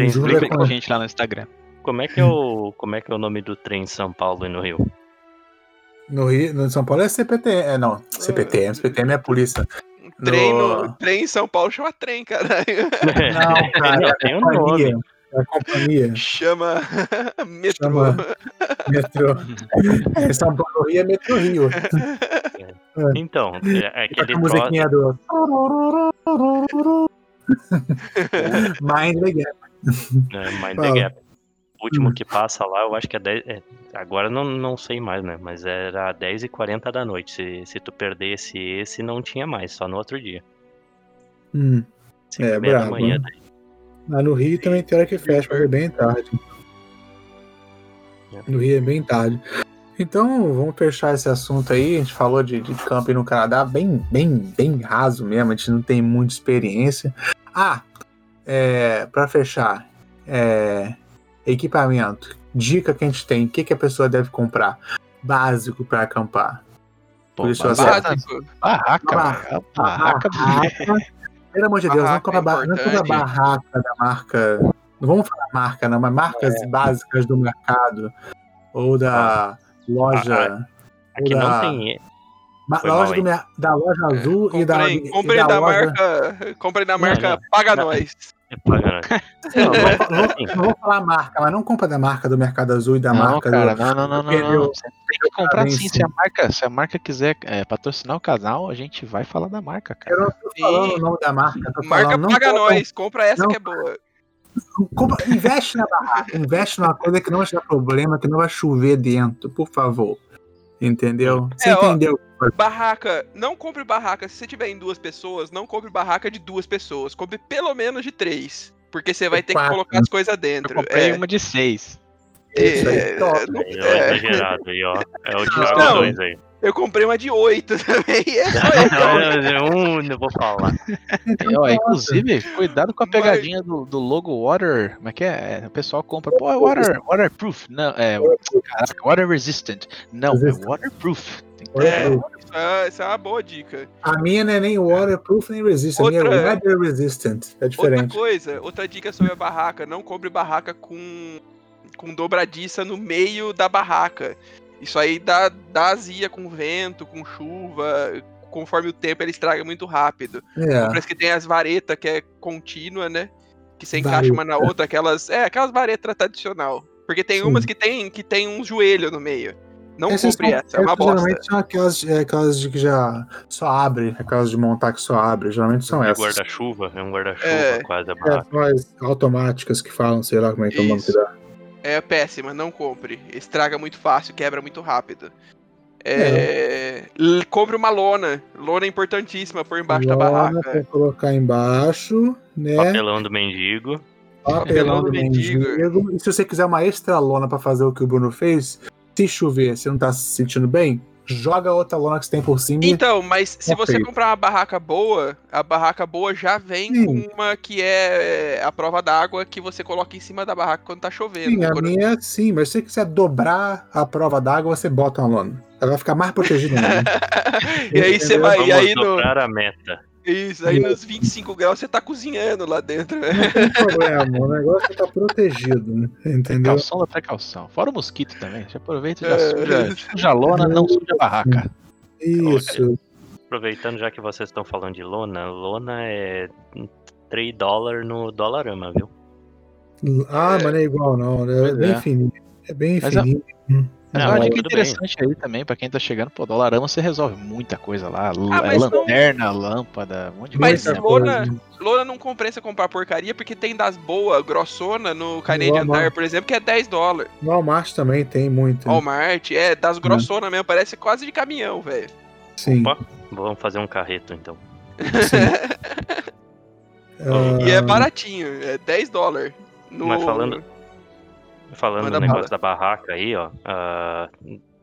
D: Explica
A: é
D: com a gente lá no Instagram.
B: Como é que é o, como é, que é o nome do trem em São Paulo e no Rio?
A: No Rio, no São Paulo é CPT, é não, CPTM, CPTM é a polícia.
C: Trem,
A: No-
C: no, trem em São Paulo chama trem, caralho.
A: Não, cara,
B: Não,
A: é
B: tem um
A: companhia.
B: nome.
A: É a companhia.
C: Chama metrô.
A: Chama- Metrô. É, São Paulo Rio é Metrô Rio.
B: Então, é aquele
A: a
B: troço.
A: musiquinha do. Mind the Gap.
B: É, Mind the Gap. O último que passa lá, eu acho que é 10. é, agora não, não sei mais, né? Mas era 10 e 40 da noite. Se, se tu perdesse esse, não tinha mais, só no outro dia.
A: Hum.
B: 5
A: É, brabo,
B: manhã.
A: né? Lá no Rio também tem hora que fecha, porque é bem tarde. No Rio é bem tarde. Então, vamos fechar esse assunto aí. A gente falou de, de camping no Canadá, bem, bem, bem raso mesmo. A gente não tem muita experiência. Ah, é, para fechar, é, equipamento. Dica que a gente tem. O que, que a pessoa deve comprar? Básico para acampar.
D: Pô,
A: Por isso.
C: Básico.
D: Barraca,
A: Barraca.
D: Barraca,
A: Barraca. Pelo amor de Deus, não
C: Barraca
A: compra,
C: é
A: ba- não compra barraca da marca. Não vamos falar marca, não, mas marcas
C: É.
A: básicas do mercado. Ou da loja.
B: Aqui
A: ou
B: não
A: da,
B: tem.
A: loja
B: mal,
A: do da loja azul e da,
C: Comprem,
A: e
C: comprem
A: da,
C: da,
A: loja.
C: marca. Comprem da marca
B: não.
C: Paga
B: Não.
C: Nós.
B: É pagando.
A: Não, não, vou,
B: Não,
A: não,
B: assim,
A: não vou falar marca, mas não compra da marca do Mercado Azul e da
D: não,
A: marca
D: cara,
A: do.
D: não, não, não, não, não. Você tem que comprar sim. Se a marca, se a marca quiser é, patrocinar o canal, a gente vai falar da marca, cara.
A: Eu não tô falando o nome da marca, tô
C: Marca
A: falando.
C: Paga
A: compra-
C: Nós. Compra essa
A: não.
C: que é boa.
A: compra- investe na barraca, investe numa coisa que não vai dar problema, que não vai chover dentro, por favor. Entendeu? Você
C: É, ó,
A: entendeu?
C: Barraca. Não compre barraca. Se você tiver em duas pessoas, não compre barraca de duas pessoas. Compre pelo menos de três. Porque você vai ter que colocar as coisas
D: Eu
C: dentro.
D: comprei
C: É,
D: uma de seis.
A: Isso aí,
C: é,
A: top.
C: não-
B: Aí, ó,
C: é,
B: aí, ó. É o. Thiago 2 aí.
C: Eu comprei uma de oito também. É
B: Não, um, não vou falar.
A: Então,
D: É, ó, inclusive, cuidado com a
C: Mas-
D: pegadinha do, do logo Water. Como é que é? É, O pessoal compra, pô, é water, waterproof. Não, é. Caraca, water resistant. Não,
A: Resistant.
D: é waterproof. Tem que
A: Olha
C: É. Isso é, isso é uma boa dica.
A: A minha não é nem waterproof nem resistant, a minha é
C: Outra-
A: weather resistant. É
C: Outra
A: diferente.
C: coisa, outra dica sobre a barraca, não compre barraca com, com dobradiça no meio da barraca. Isso aí dá, dá azia com vento, com chuva, conforme o tempo ele estraga muito rápido.
A: É.
C: Parece que tem as varetas que é contínua, né? Que você encaixa uma na
A: Vareta.
C: outra, aquelas. É, aquelas varetas tradicional. Porque tem
A: Sim.
C: umas que tem, que tem um joelho no meio. Não
A: Essas
C: compre
A: são-
C: essa, é uma bosta.
A: Geralmente são aquelas, é, aquelas de que já só abre, aquelas de montar que só abre. Geralmente são
B: É
A: essas.
B: guarda-chuva, é um guarda-chuva
C: É.
B: quase
A: É, as automáticas que falam, sei lá como é que é o nome que dá.
C: É péssima, não compre. Estraga muito fácil, quebra muito rápido. É, l- Compre uma lona. Lona é importantíssima por embaixo da
A: Lona
C: barraca.
A: pra colocar embaixo, né?
B: Papelão do mendigo.
A: Papelão do
C: mendigo.
A: mendigo. E se você quiser uma extra lona pra fazer o que o Bruno fez, se chover, você não tá se sentindo bem, joga outra lona que você tem por cima.
C: Então, mas se você comprar uma barraca boa, a barraca boa já vem
A: Sim.
C: com uma que é a prova d'água que você coloca em cima da barraca quando tá chovendo.
A: Sim, a
C: Quando-
A: minha é sim, mas se você quiser dobrar a prova d'água, você bota uma lona. Ela vai ficar mais protegida ainda.
C: e aí você
A: Entendeu?
C: vai,
B: Vamos
C: e aí no,
B: dobrar a meta.
C: Isso, aí nos 25 graus você tá cozinhando lá dentro. né?
A: Não tem problema, o negócio tá protegido, né? entendeu?
E: Precaução da precaução. Fora o mosquito também. Já aproveita e já
C: É.
E: suja, suja a lona, não suja a barraca.
A: Isso.
B: Aproveitando já que vocês estão falando de lona, lona é 3 dólares no Dollarama, viu?
A: Ah, mas não é igual, não. É
E: Pois
A: bem
E: é.
A: fininho. É bem
E: Mas a-
A: fininho.
E: Mas
B: Não,
E: uma
B: mas
E: dica
B: tudo bem.
E: interessante aí também, pra quem tá chegando, pô, Dollarama você resolve muita coisa lá.
C: Ah, mas não-
E: lanterna, lâmpada, um monte de
C: Mas
E: coisa.
C: se lona, lona não compensa comprar porcaria, porque tem das boas, grossona, no Canadian. Tire, por exemplo, que é 10 dólares.
A: No Walmart também tem muito.
C: Walmart, é, das grossona mesmo, parece quase de caminhão, velho.
A: Sim.
B: Opa. Vamos fazer um carreto então.
A: Ah,
C: E é baratinho, é 10 dólares. No...
B: Mas falando- Falando
C: Manda
B: do negócio da barraca aí, ó. ah,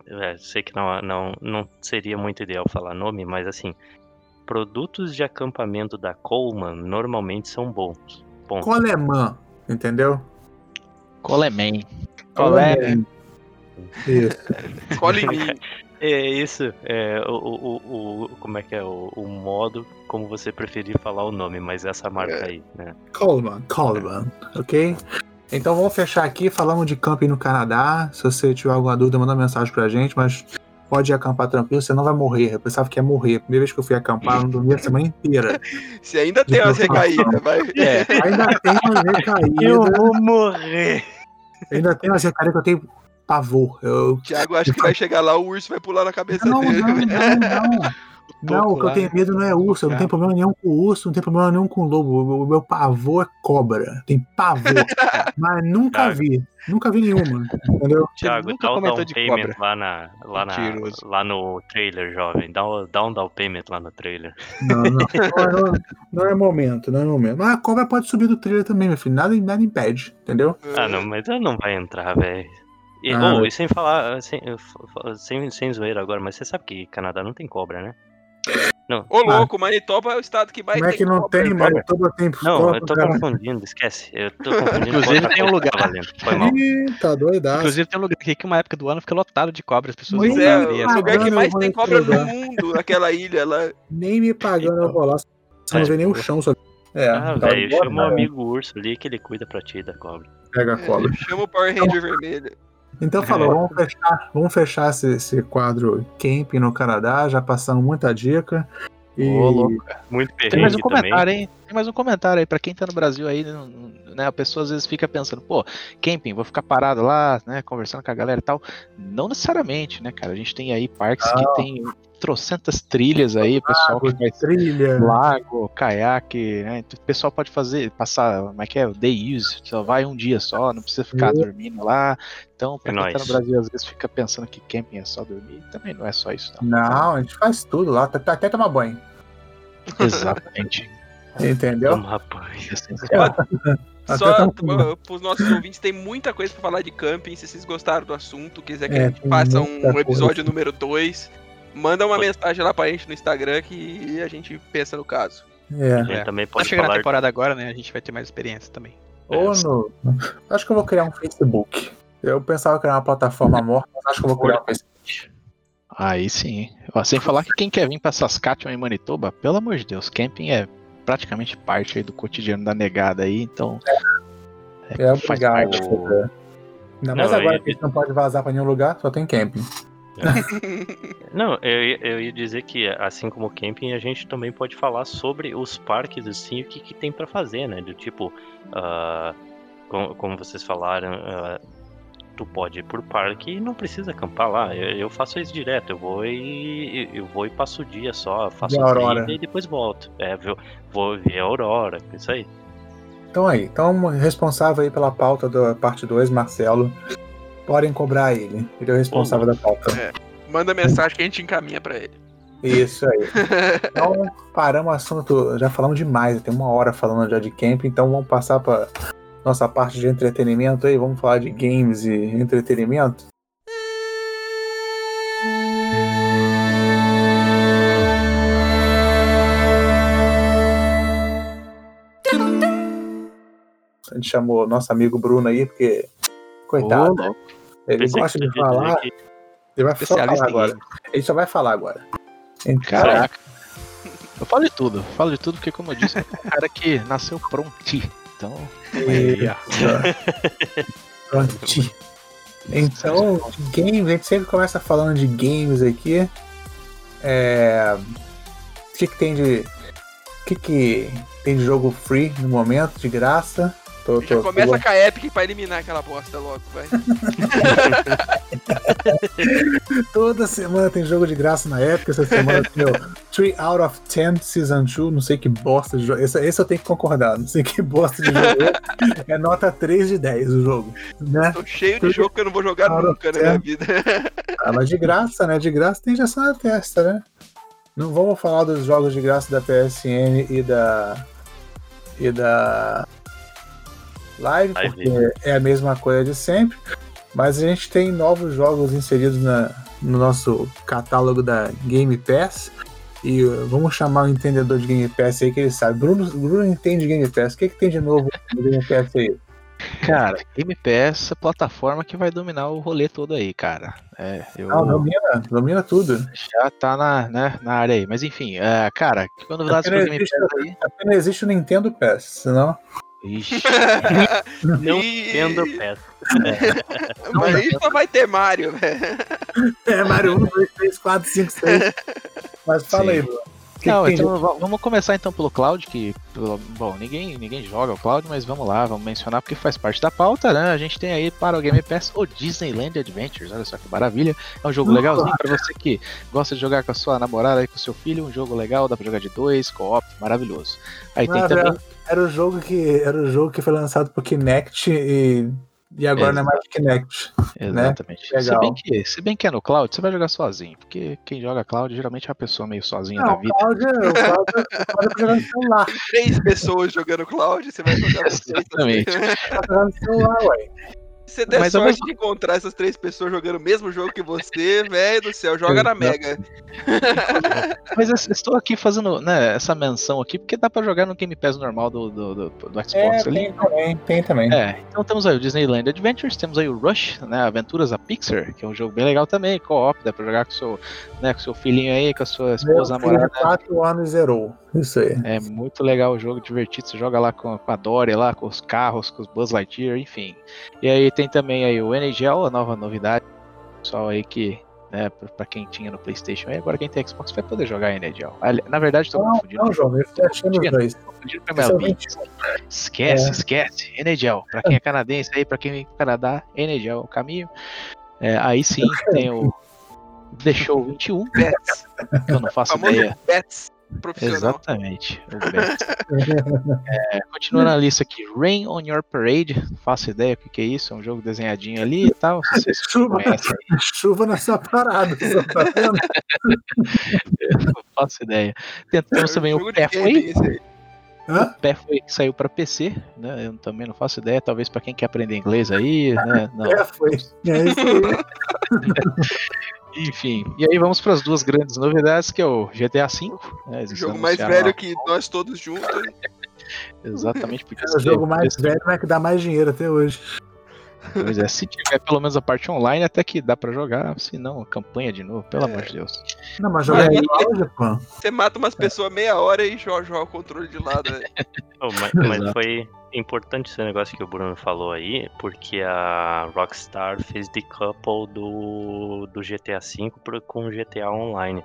B: é, sei que não, não, não seria muito ideal falar nome, mas assim, produtos de acampamento da Coleman normalmente são bons. Ponto.
A: Colemã, entendeu?
E: Coleman. Colé.
A: Isso.
C: Cola em mim.
B: É isso, é o, o, o, o- como é que é o, o modo como você preferir falar o nome, mas essa marca aí, né?
A: Coleman, Coleman, ok? Então vamos fechar aqui, falamos de camping no Canadá. Se você tiver alguma dúvida, manda mensagem pra gente, mas pode ir acampar tranquilo, você não vai morrer. Eu pensava que ia morrer. A primeira vez que eu fui acampar, eu não dormi a semana inteira.
C: Se ainda tem umas recaídas, vai.
E: É,
A: Ainda tem umas recaídas,
B: vou morrer!
A: ainda tem umas recaídas que eu tenho pavor. Eu...
C: Thiago acha que vai chegar lá, o urso vai pular na cabeça
A: Não,
C: dele.
A: não, não, não. Não, o que eu tenho medo não é urso, eu não tenho problema nenhum com urso, não tenho problema nenhum com lobo. O meu pavor é cobra. Tem pavor. Mas nunca
B: Thiago.
A: vi. Nunca vi nenhuma. Entendeu?
B: Thiago,
E: nunca
B: dá um down payment
E: cobra.
B: lá, na, lá, na, lá no trailer, jovem. Dá, um- dá um down payment lá no trailer.
A: Não, não. Não, não, não é momento, não é momento. Mas a cobra pode subir do trailer também, meu filho. Nada, nada impede, entendeu?
B: Ah, não, mas ela não vai entrar, velho. E,
A: Ah,
B: oh, e sem falar, sem, sem, sem zoeira agora, mas você sabe que Canadá não tem cobra, né?
C: Ô, louco, Manitoba é o estado que mais
A: Como é que não tem, Manitoba tem
B: Não, eu tô
A: cara.
B: confundindo, esquece. Eu tô confundindo
E: Inclusive, tem um
B: que
E: lugar.
B: tá valendo. Foi mal.
A: Ih, tá doidaço.
E: Inclusive tem um lugar aqui que uma época do ano fica lotado de cobras, as pessoas vão
C: Pois é, o.
A: Ah,
C: lugar que mais tem cobra no mundo, naquela ilha lá.
A: Nem me pagando eu vou lá. Você não vê nem o chão, só. É,
B: Ah,
A: tá
B: velho, chama o amigo urso ali que ele cuida pra ti da cobra.
A: Pega a cobra.
C: Chama o Power Ranger vermelho.
A: Então falou, vamos fechar, vamos fechar esse, esse quadro camping no Canadá, já passamos muita dica. E
E: Ô, louco.
B: Muito
E: Tem mais um
B: perrengue também.
E: comentário, hein? Tem mais um comentário aí. Pra quem tá no Brasil aí, né? A pessoa às vezes fica pensando, pô, camping, vou ficar parado lá, né? Conversando com a galera e tal. Não necessariamente, né, cara? A gente tem aí parques que tem trocentas trilhas aí, o pessoal que faz
A: trilha.
E: lago, caiaque, né? Então, O pessoal pode fazer, passar, como é que é? O day use, só vai um dia só, não precisa ficar
A: Uhum.
E: dormindo lá. Então, pra
B: É
E: quem tá
B: nóis.
E: no Brasil, às vezes fica pensando que camping é só dormir. Também não é só isso, não.
A: Não, a gente faz tudo lá, até até tomar banho.
E: Exatamente.
A: Entendeu?
B: Toma banho.
E: É.
A: Até
C: Só
A: tá-
C: uh, pros nossos ouvintes, tem muita coisa pra falar de camping. Se vocês gostaram do assunto, quiser que
A: É,
C: a gente faça um
A: coisa.
C: episódio número 2, manda uma
B: Pode.
C: mensagem lá pra gente no Instagram que a gente pensa no caso.
B: A
A: É.
B: gente também
D: Tá
B: pode
D: chegando a
B: falar.
D: temporada agora, né? A gente vai ter mais experiência também.
A: Ou no. Acho que eu vou criar um Facebook. Eu pensava era uma plataforma morta, mas acho que eu vou criar um Facebook.
E: Aí sim. Ó, sem falar que quem quer vir pra Saskatchewan e Manitoba, pelo amor de Deus, camping é praticamente parte aí do cotidiano da negada aí, então.
A: É
E: faz
A: obrigado.
E: parte.
A: Ainda mais
B: Não,
A: agora que a gente não pode vazar pra nenhum lugar, só tem camping.
B: Não, eu, ia- eu ia dizer que, assim como o camping, a gente também pode falar sobre os parques, assim, o que, que tem pra fazer, né? Do tipo, ah, como, como vocês falaram, ah, tu pode ir por parque e não precisa acampar lá. Eu, eu faço isso direto, eu vou e eu vou e passo o dia só, faço a
A: aurora.
B: e depois volto. É, vou, vou ver a aurora, isso aí.
A: Então aí, então responsável aí pela pauta da parte 2, Marcelo. Podem cobrar ele. Ele é o responsável da pauta.
C: Manda mensagem que a gente encaminha pra ele.
A: Isso aí. Então, paramos o assunto. Já falamos demais, tem uma hora falando já de camping, então vamos passar para nossa parte de entretenimento aí. Vamos falar de games e entretenimento. A gente chamou nosso amigo Bruno aí, porque. Coitado,
E: louco.
A: Ele gosta de falar. Ele vai só falar agora. Ele só vai falar agora. Então,
E: Caraca. Eu falo de tudo, falo de tudo porque, como eu disse, é um cara que nasceu pronti. Então,
A: Pronti. Então, games, a gente sempre começa falando de games aqui. É... O que, que tem de. O que, que tem de jogo free no momento, de graça?
C: Tô, Já tô, começa tô... com a Epic pra eliminar aquela bosta logo, vai.
A: Toda semana tem jogo de graça na Epic. Essa semana tem o 3 out of 10 Season 2. Não sei que bosta de jogo. Esse, esse eu tenho que concordar. Não sei que bosta de jogo. é nota 3 de 10 o jogo. Né?
C: Tô cheio de jogo que eu não vou jogar nunca na minha vida.
A: ah, mas de graça, né? De graça tem injeção na testa, né? Não vamos falar dos jogos de graça da PSN e da. e da live, porque é a mesma coisa de sempre. Mas a gente tem novos jogos inseridos na, no nosso catálogo da Game Pass. E uh, vamos chamar o entendedor de Game Pass aí que ele sabe. Bruno, Bruno entende Game Pass. O que, que tem de novo no Game Pass aí?
E: Cara, Game Pass é a plataforma que vai dominar o rolê todo aí, cara. É, eu...
A: Não, domina, domina tudo.
E: Já tá na, né, na área aí. Mas enfim, é, cara, quando novidades pro Game
A: Pass aí? Apenas existe o Nintendo Pass, senão...
B: Ixi. não tendo peça.
C: É. Mas aí só vai ter Mario, velho.
A: É, Mario 1, 2, 3, 4, 5, 6. Mas fala Sim. aí, Bruno.
E: Não, então vamos começar então pelo Cloud, que, bom, ninguém, ninguém joga o Cloud, mas vamos lá, vamos mencionar porque faz parte da pauta, né? A gente tem aí para o Game Pass o Disneyland Adventures, olha só que maravilha. É um jogo legalzinho para você que gosta de jogar com a sua namorada e com o seu filho, um jogo legal, dá para jogar de dois, co-op, maravilhoso. Aí tem também
A: era o jogo que era o jogo que foi lançado pro Kinect e, e agora não é mais Kinect.
E: Né? Exatamente. Né? Se, bem que, se bem que é no cloud, você vai jogar sozinho, porque quem joga cloud geralmente é uma pessoa meio sozinha não, na vida. Cloud, é, o cloud, é, o cloud
C: é jogando celular. Três pessoas jogando cloud, você vai jogar
E: Exatamente. Você
C: tá jogando celular, ué. Você der Mas sorte de encontrar essas três pessoas jogando o mesmo jogo que você, velho do céu, joga na Mega.
E: Mas eu estou aqui fazendo né, essa menção aqui, porque dá pra jogar no Game Pass normal do, do, do, do Xbox é,
A: ali. Tem também, tem também.
E: É, então temos aí o Disneyland Adventures, temos aí o Rush, né, Aventuras da Pixar, que é um jogo bem legal também, co-op, dá pra jogar com seu, né, com seu filhinho aí, com a sua esposa
A: Meu namorada. 4 anos zerou. Isso aí.
E: É muito legal o jogo, divertido. Você joga lá com, com a Dory, lá com os carros, com os Buzz Lightyear, enfim. E aí tem também aí o NHL, a nova novidade. Pessoal aí que, né, pra quem tinha no Playstation aí, agora quem tem Xbox vai poder jogar NHL. Na verdade, tô
A: não, confundindo. Não, João, eu tô achando os dois.
E: Esquece, é. esquece. NHL. Pra quem é canadense aí, pra quem vem pro Canadá, NHL é o caminho. É, aí sim tem o The Show 21, Bets, que eu não faço ideia. Bets profissional. Exatamente. é, continuando a lista aqui, Rain on Your Parade, faço ideia o que, que é isso, é um jogo desenhadinho ali e tal.
A: chuva, chuva nessa parada, tá
E: não faço ideia. Temos também o Pathway. O Pathway que saiu para PC, né? Eu também não faço ideia, talvez para quem quer aprender inglês aí, né? Não. Pathway, é isso aí. Enfim, e aí vamos para as duas grandes novidades, que é o GTA V.
C: Né, o jogo mais velho que nós todos juntos.
E: Exatamente, porque
A: é o jogo mais velho, mas que dá mais dinheiro até hoje.
E: Pois é, se tiver pelo menos a parte online, até que dá pra jogar, se não, campanha de novo, pelo é. amor de Deus.
A: Não, mas jogar em loja,
C: pô. Você mata umas pessoas meia hora e joga, joga o controle de lado. Né?
B: oh, mas, mas foi importante esse negócio que o Bruno falou aí, porque a Rockstar fez decouple do, do GTA V com o GTA Online.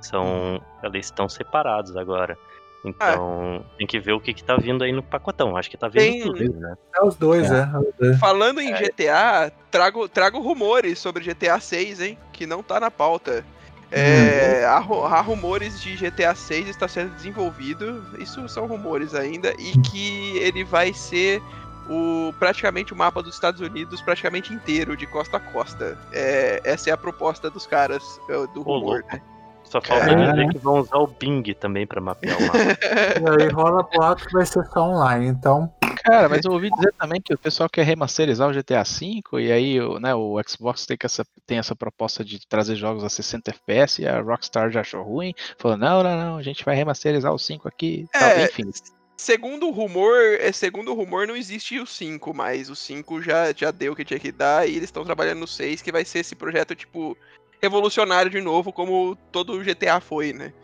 B: São, eles estão separados agora. Então, ah. tem que ver o que, que tá vindo aí no pacotão. Acho que tá vindo tem... tudo, né?
A: É os dois, é.
C: é. Falando em é. GTA, trago, trago rumores sobre GTA 6, hein? Que não tá na pauta. É, uhum. há, há, rumores de GTA 6 está sendo desenvolvido, isso são rumores ainda, e que ele vai ser o praticamente o mapa dos Estados Unidos praticamente inteiro, de costa a costa. É, essa é a proposta dos caras é, do rumor, né?
B: Só falta é. dizer que vão usar o Bing também para mapear o mapa.
A: e aí rola boato que vai ser só online, então.
E: Cara, mas eu ouvi dizer também que o pessoal quer remasterizar o GTA V e aí né, o Xbox tem, essa, tem essa proposta de trazer jogos a 60 FPS e a Rockstar já achou ruim. Falou, não, não, não, a gente vai remasterizar o 5 aqui. É, tal, enfim.
C: Segundo o rumor, é, segundo o rumor, não existe o 5, mas o 5 já, já deu o que tinha que dar e eles estão trabalhando no 6, que vai ser esse projeto, tipo, revolucionário de novo, como todo o GTA foi, né?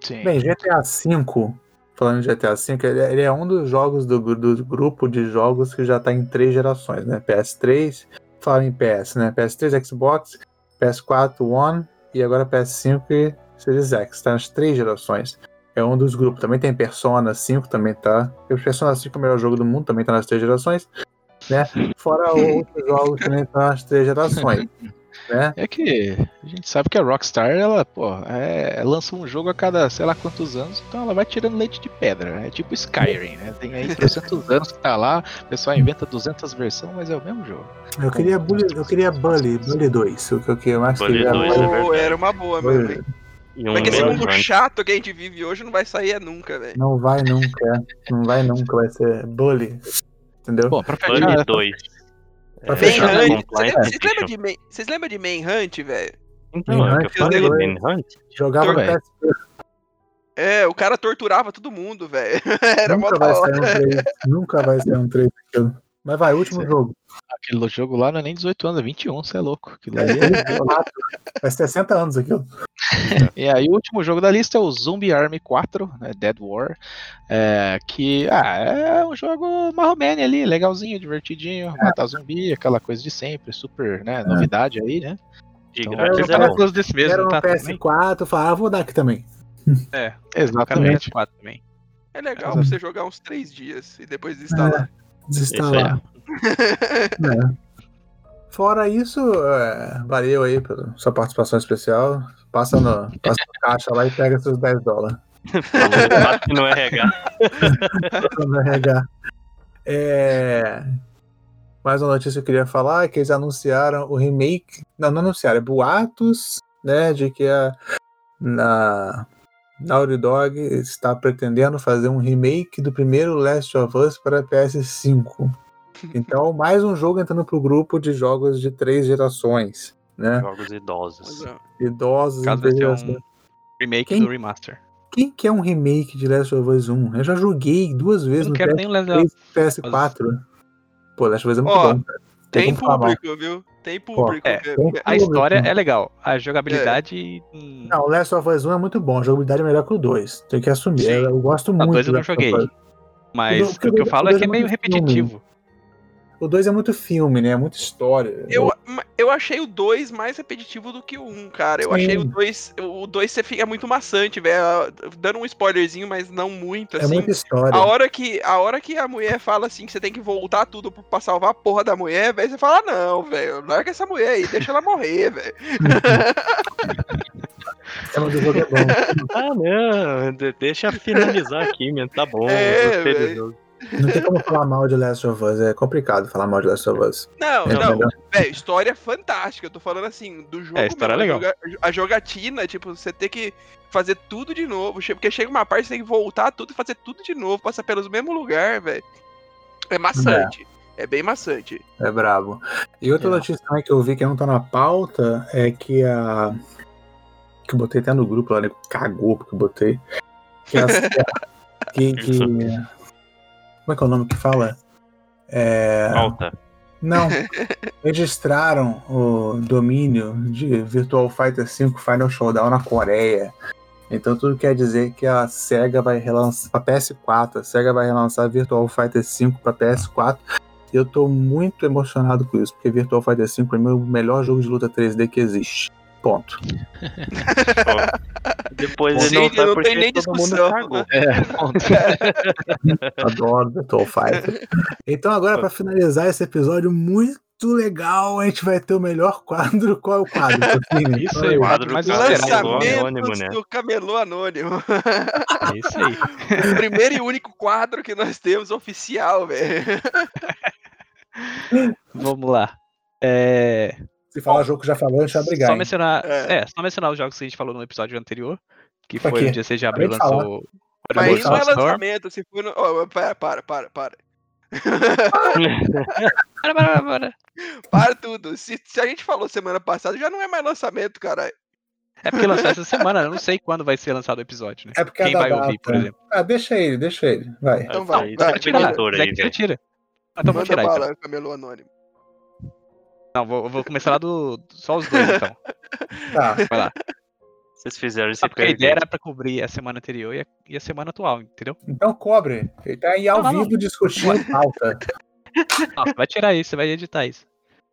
E: Sim.
A: Bem, GTA V, falando de GTA V, ele, ele é um dos jogos do, do grupo de jogos que já tá em três gerações, né? PS3, fala em PS, né? PS3, Xbox, PS4, One e agora PS5 e Series X, tá nas três gerações. É um dos grupos. Também tem Persona 5, também tá. O Persona 5 é o melhor jogo do mundo, também tá nas três gerações. Né? Fora outros jogos que também tá nas três gerações. Né?
E: É que a gente sabe que a Rockstar, ela, pô, é, lança um jogo a cada sei lá quantos anos, então ela vai tirando leite de pedra. É tipo Skyrim, né? Tem aí 300 anos que tá lá, o pessoal inventa 200 versões, mas é o mesmo jogo.
A: Eu queria, Bully, eu queria Bully, Bully 2. O que eu queria mais
B: Bully
A: queria
B: 2, é
A: era
C: uma boa, mesmo.
A: Bully.
C: hein?
B: E um
C: Mas que esse mundo chato que a gente vive hoje não vai sair é nunca, velho.
A: Não vai nunca. Não vai nunca, vai ser Bully. Entendeu?
E: Bom, pra
B: Bully
E: fechar,
B: 2.
A: Pra
B: É,
A: fechar,
C: Manhunt.
B: Compliance
C: Vocês lembram de, Man- de Manhunt, velho?
B: Então, é eu falei,
A: Manhunt. Jogava no
E: velho.
A: PS3.
C: É, o cara torturava todo mundo, velho. Era
A: Nunca vai sair um 3. Nunca vai sair um 3 daquilo. Mas vai, último
E: Sim.
A: jogo.
E: aquele jogo lá não é nem 18 anos, é 21, você é louco. Aquilo ali é-
A: Vai 60 anos aquilo.
E: E aí o último jogo da lista é o Zombie Army 4, né, Dead War, é, que ah, é um jogo marromene ali, legalzinho, divertidinho, matar zumbi, aquela coisa de sempre, super, né, novidade aí, né?
B: De
E: Então,
B: grátis é bom.
E: coisa desse mesmo,
A: Era um
E: tá? também?
A: PS4, falava, ah, vou dar aqui também.
D: É,
E: Exatamente.
D: PS4 também.
C: É legal pra você jogar uns três dias e depois instalar.
A: Desinstalar. É. Fora isso, é, valeu aí pela sua participação especial. Passa no, passa no caixa lá e pega seus 10 dólares.
B: Bate no RH.
A: Passa no RH. É, Mais uma notícia que eu queria falar é que eles anunciaram o remake. Não, não anunciaram, é boatos, né? De que a na Naughty Dog está pretendendo fazer um remake do primeiro Last of Us para PS5. Então, mais um jogo entrando pro grupo de jogos de três gerações, né?
B: Jogos idosos.
C: Ó,
A: Idosos
D: ser
A: gerações.
D: um remake
A: Quem?
D: do remaster.
A: Quem quer um remake de Last of Us 1? Eu já joguei duas vezes
D: não
A: no
D: quero
A: PS3
D: nem levar.
A: e PS4. Pô, Last of Us é muito
C: Ó,
A: bom, cara.
C: Tem
A: mal.
C: público, viu? Tem público.
D: É,
C: viu?
A: tem
D: A história
A: público.
D: é legal, a jogabilidade. hum,
A: Não, o Last of Us 1 é muito bom, a jogabilidade é melhor que o 2. Tem que assumir.
C: Sim.
A: Eu gosto
D: A
A: muito.
D: dois eu
A: do
D: não joguei. Mas
A: O
D: que eu
A: o
D: falo
A: dois
D: é que
A: é
D: é meio repetitivo.
A: O 2 é muito filme, né? É muita história.
C: Eu, eu achei o 2 mais repetitivo do que o 1, um, cara. Eu
A: Sim.
C: achei o 2. O 2 você fica muito maçante, velho. Dando um spoilerzinho, mas não muito,
A: é
C: assim.
A: muita história.
C: A hora, que, a hora que a mulher fala assim que você tem que voltar tudo pra salvar a porra da mulher, velho, você fala, "Ah, não, velho, larga essa mulher aí, deixa ela morrer, velho.
A: Tema do jogo é bom.
B: Ah, não. de- Deixa finalizar aqui, meu. Tá bom.
C: É,
A: Não tem como falar mal de Last of Us. É complicado falar mal de Last of Us.
C: Não,
A: É
C: não, velho, história fantástica. Eu tô falando assim, do jogo.
D: É, a história
C: mesmo,
D: é legal.
C: a joga- A jogatina, tipo, você ter que fazer tudo de novo. Porque chega uma parte, você tem que voltar tudo e fazer tudo de novo, passar pelos mesmos lugares, velho. É maçante. É bem maçante.
A: É brabo. E outra
E: É.
A: notícia também que eu vi que não tá na pauta é que a. Que eu botei até no grupo lá, né? Cagou porque eu botei. Que a. que, que... Como é que é o nome que fala? É.
B: Falta.
A: Não. Registraram o domínio de Virtual Fighter 5 Final Showdown na Coreia. Então tudo quer dizer que a SEGA vai relançar a PS4, a SEGA vai relançar Virtual Fighter 5 para PS4. E eu tô muito emocionado com isso, porque Virtual Fighter 5 pra mim é o melhor jogo de luta 3D que existe. Ponto.
B: Depois ele não
C: não
B: porque
C: tem nem discussão.
B: cagou.
E: É, ponto.
A: Adoro Virtual Fighter. Então agora pra finalizar esse episódio muito legal, a gente vai ter o melhor quadro. Qual é o quadro?
E: Isso aí,
B: O
E: Mas
B: quadro
E: mas
B: do? Camelô
C: Lançamentos
B: Anônimo, né?
C: do Camelô Anônimo.
E: É isso aí.
C: o primeiro e único quadro que nós temos oficial, velho.
D: Vamos lá. É,
A: Se falar jogo que já falou, a gente vai brigar.
D: só
A: hein?
D: mencionar,
C: É.
D: é. só mencionar os jogos que a gente falou no episódio anterior, que
A: Pra
D: foi o dia 6 de abril lançou
C: Mas isso não é lançamento, se for no. Ó, para, para, para, para.
D: Para, para, para.
C: Para tudo. Se, se a gente falou semana passada, já não é mais lançamento, caralho.
D: É porque lançou essa semana, eu não sei quando vai ser lançado o episódio, né?
A: É porque
D: Quem
A: a
D: vai
A: data.
D: ouvir, por exemplo.
A: Ah, deixa ele, deixa ele. Vai.
C: Então
B: Tá
C: vai, vai,
D: Tira,
B: aí,
D: tira, tira. Então vou
C: Manda
D: tirar, então.
C: bala, Camelô Anônimo.
D: Não, vou, vou começar lá do. Só os dois, então.
A: Tá.
D: Vai lá.
B: Vocês fizeram esse
E: Ah, porque a ideia era pra cobrir a semana anterior e a, e a semana atual, entendeu?
A: Então cobre. Ele tá aí ao
E: Não, não, não.
A: vivo discutindo pauta.
E: Não, vai tirar isso, você vai editar isso.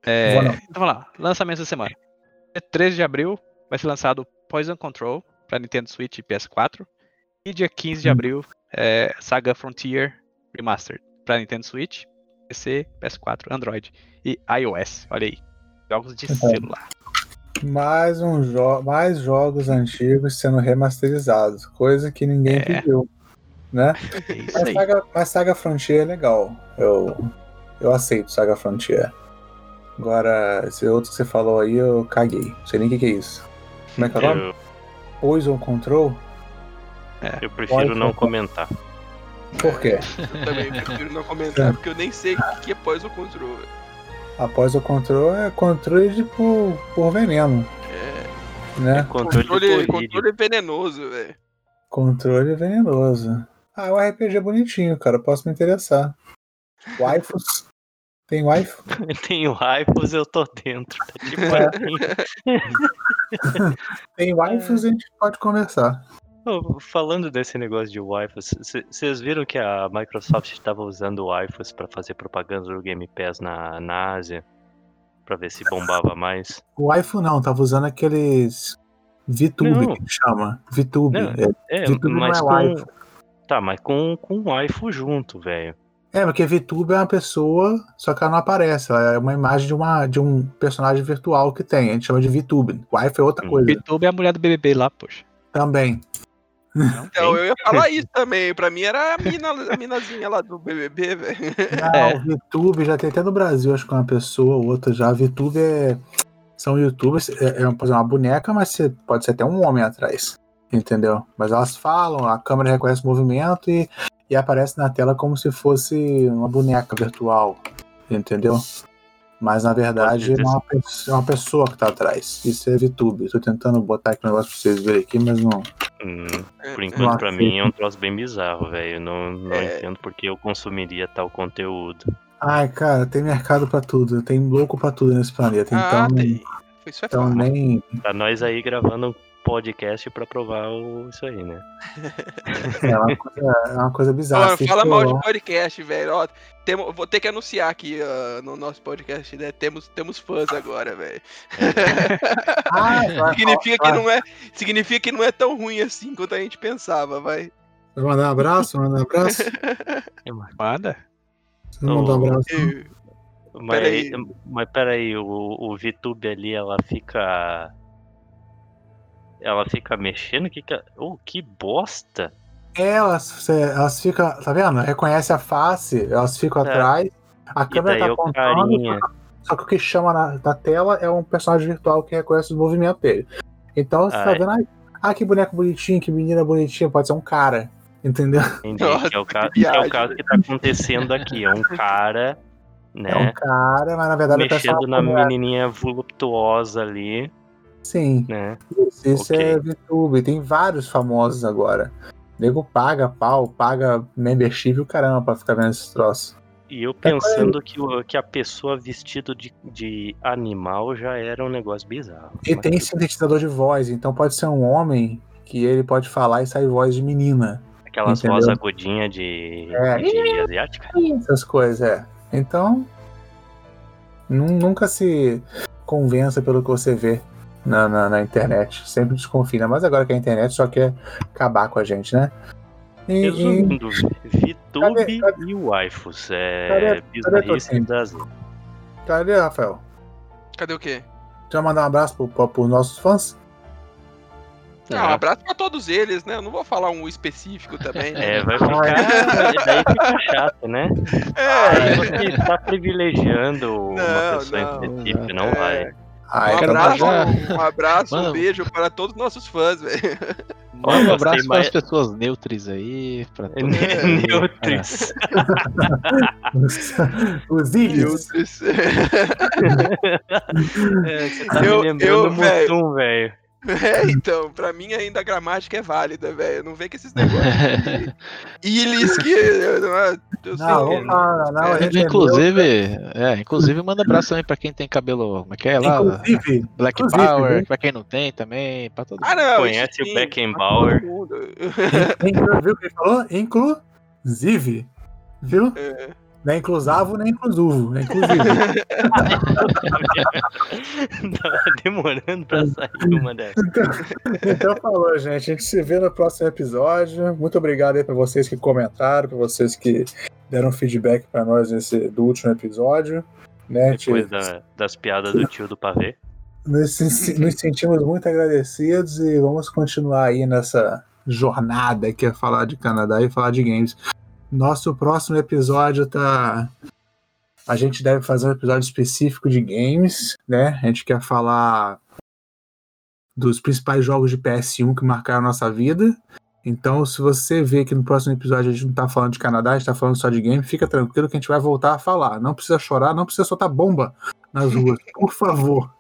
E: É, então vamos lá, lançamentos da semana. Dia 13 de abril vai ser lançado Poison Control para Nintendo Switch e PS4. E dia 15 de
A: Hum.
E: abril, é, Saga Frontier Remastered para Nintendo Switch, PC, PS4, Android e iOS. Olha aí, jogos de
A: Uhum.
E: celular.
A: Mais, um jo mais jogos antigos sendo remasterizados, coisa que ninguém
E: É.
A: pediu. Né?
E: É isso
A: Mas
E: aí.
A: Saga, mas Saga Frontier é legal. Eu, eu aceito Saga Frontier. Agora, esse outro que você falou aí, eu caguei. Não sei nem o que, que é isso. Como é que é o nome? Poison Control?
B: eu prefiro não comentar.
A: Por quê?
C: Eu também prefiro não comentar, porque eu nem sei o que que é Poison Control. velho.
A: Após o controle é controle de por, por veneno,
C: É,
A: né?
B: Controle,
C: controle,
B: colírio.
C: controle venenoso, velho.
A: Controle venenoso. Ah, o RPG é bonitinho, cara. Posso me interessar. Waifus. Tem waifu?
B: Tem o waifus, eu tô dentro. Tá tipo
A: É.
B: assim.
A: Tem waifus, a gente pode conversar.
B: Falando desse negócio de waifus, vocês viram que a Microsoft estava usando waifus para fazer propaganda do Game Pass na, na Ásia? Pra ver se bombava mais.
A: O waifu não, tava usando aqueles VTube
B: Não.
A: que chama. VTube.
B: Não.
A: É,
B: É,
A: VTube não
B: mas
A: é
B: com.
A: waifu.
B: Tá, mas com, com waifu junto, velho.
A: É, porque VTube é uma pessoa, só que ela não aparece. Ela é uma imagem de, uma, de um personagem virtual que tem. A gente chama de VTube. Waifu é outra
B: Hum.
A: coisa.
E: YouTube é a mulher do BBB lá, poxa.
A: Também.
C: Então, eu ia falar isso também. Pra mim era a, mina, a minazinha lá do BBB, velho.
A: Não,
E: É.
A: o VTube já tem até no Brasil, acho que uma pessoa ou outra já. VTube é. São youtubers, é, é uma boneca, mas você- pode ser até um homem atrás. Entendeu? Mas elas falam, a câmera reconhece o movimento e, e aparece na tela como se fosse uma boneca virtual. Entendeu? Mas na verdade é uma, é uma pessoa que tá atrás. Isso é VTube. Tô tentando botar aqui um negócio pra vocês verem aqui, mas não.
B: Hum,
C: É,
B: por enquanto, pra mim é um troço bem bizarro, velho. Não, não
C: É.
B: entendo porque eu consumiria tal conteúdo.
A: Ai, cara, tem mercado pra tudo. Tem louco pra tudo nesse planeta.
C: Ah,
A: Então,
C: tem. Isso é
A: então nem.
B: Tá nós aí gravando podcast pra provar o- isso aí, né?
A: É uma coisa, é uma coisa bizarra.
C: Mano,
A: Assiste
C: fala mal de podcast, velho. Ó, temo, vou ter que anunciar aqui ah, no nosso podcast, né? Temos, temos fãs agora, velho.
A: Ah,
C: significa, que não é, significa que não é tão ruim assim quanto a gente pensava, vai.
A: Vai mandar um abraço? Mandar um abraço?
E: Manda.
A: Você não mandou um abraço?
B: Mas,
C: Peraí.
B: mas peraí, o, o VTube ali, ela fica. Ela fica mexendo? Que que... Oh, que bosta!
A: Elas, você- elas ficam, tá vendo? Reconhece a face, elas ficam
B: É.
A: atrás. A câmera tá
B: o
A: apontando,
B: carinha.
A: só que o que chama na, na tela é um personagem virtual que reconhece os movimentos dele. Então você tá
B: Ah, é.
A: vendo, ai, ah, que boneco bonitinho, que menina bonitinha, pode ser um cara, entendeu?
B: Entendi,
C: Nossa,
B: que é o, ca...
C: que
B: é o caso que tá acontecendo aqui. É um cara,
A: É, um
B: né?
A: cara, mas na verdade o
B: mexendo na
A: é mulher.
B: menininha voluptuosa ali,
A: Sim.
B: né?
A: Isso, isso
B: Ok.
A: é VTube. Tem vários famosos agora. O nego paga pau, paga membership e o caramba pra ficar vendo esses troços.
B: E eu pensando que, o- que a pessoa vestido de, de animal já era um negócio bizarro.
A: E tem
B: tudo-
A: sintetizador de voz, então pode ser um homem que ele pode falar e sair voz de menina.
B: Aquelas
A: entendeu?
B: vozes agudinhas de,
A: É.
B: de asiática.
A: Essas coisas, é. Então, nu- nunca se convença pelo que você vê na, na, na internet. Sempre desconfia. Mas agora que a internet só quer acabar com a gente, né? E, e
B: Resumindo, VTube
A: Cadê-
B: e waifus. É bizarrice Brasil.
A: cadê, Rafael?
C: Cadê o quê?
A: Já mandar um abraço pro, pro, pros nossos fãs?
C: Ah, um abraço pra todos eles, né? Eu não vou falar um específico também, né?
B: É, vai ficar. daí fica chato, né? Aí
C: É,
B: você tá privilegiando uma
C: Não,
B: pessoa
C: não.
B: específica, não
C: É.
B: vai.
A: Ah,
C: um
A: então tá
C: abraço,
A: bom.
C: um abraço, um
E: Mano.
C: beijo para todos os nossos fãs, velho.
E: Um abraço para
B: mais-
E: as pessoas neutras aí. Pra todos
B: Ne-
E: aí.
B: Neutris.
A: Os, os.
C: Neutros.
B: É, você tá
C: Eu-
B: me lembrando
C: eu,
B: do. Mutum, velho.
C: É, então, pra mim ainda a gramática é válida, velho. Não vê que esses negócios. Ilis que. Eu, eu sei
A: Não, não,
C: É,
A: é
E: inclusive, é, inclusive manda abraço aí pra quem tem cabelo. Como é que é lá?
A: Inclusive,
E: Black
A: inclusive,
E: Power,
A: viu?
E: pra quem não tem também, pra todo
C: Ah,
E: mundo.
C: não.
B: Conhece o Beckenbauer.
A: viu o que ele falou? Inclusive. Viu?
C: É.
A: Não é inclusavo nem inclusivo. É inclusive.
B: Tava demorando pra sair uma dessas.
A: então falou, gente. A gente se vê no próximo episódio. Muito obrigado aí pra vocês que comentaram, pra vocês que deram feedback pra nós nesse, do último episódio. Né?
B: Depois da- das piadas do tio do pavê.
A: nos, nos sentimos muito agradecidos e vamos continuar aí nessa jornada que é falar de Canadá e falar de games. Nosso próximo episódio tá. A gente deve fazer um episódio específico de games, né? A gente quer falar dos principais jogos de PS1 que marcaram a nossa vida. Então, se você vê que no próximo episódio a gente não tá falando de Canadá, a gente tá falando só de game, fica tranquilo que a gente vai voltar a falar. Não precisa chorar, não precisa soltar bomba nas ruas, por favor.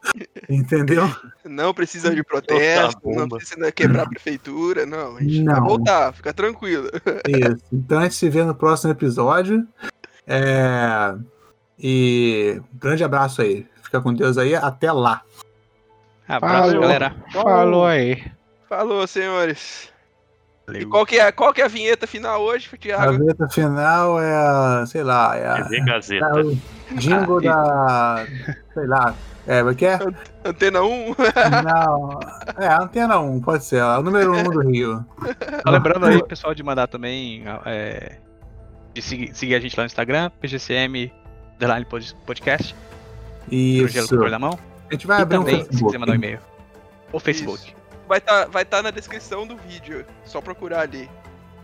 A: Entendeu?
C: Não precisa de protesto, não precisa quebrar a prefeitura, não. A gente
A: Não.
C: vai voltar, fica tranquilo.
A: Isso. Então a gente se vê no próximo episódio. É... E um grande abraço aí. Fica com Deus aí. Até lá.
D: Abraço,
E: Falou.
D: galera.
E: Falou aí.
C: Falou, senhores. E qual que é, qual que é a vinheta final hoje,
A: A
C: Thiago?
A: vinheta final é a. Sei lá. É a.
B: TV
A: é
B: Gazeta.
A: o jingle da. Sei lá. É, o que é?
C: Antena 1?
A: Não. É, a antena 1, pode ser. É o número 1 do Rio.
D: Só lembrando aí, pessoal, de mandar também. é, de seguir, seguir a gente lá no Instagram, PGCM underline pod- Podcast, Gelo
A: Isso.
D: com cor na mão.
A: A gente vai
D: e
A: abrir um
D: também, se
A: Facebook.
D: quiser mandar um e-mail. Ou Facebook.
C: Vai estar vai tá na descrição do vídeo. Só procurar ali.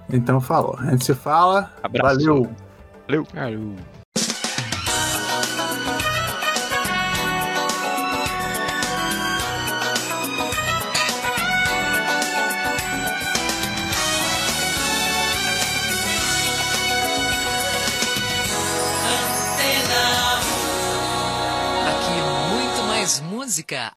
A: Então falou. A gente se fala.
D: Abraço.
A: Valeu.
E: Valeu.
F: Aqui muito mais música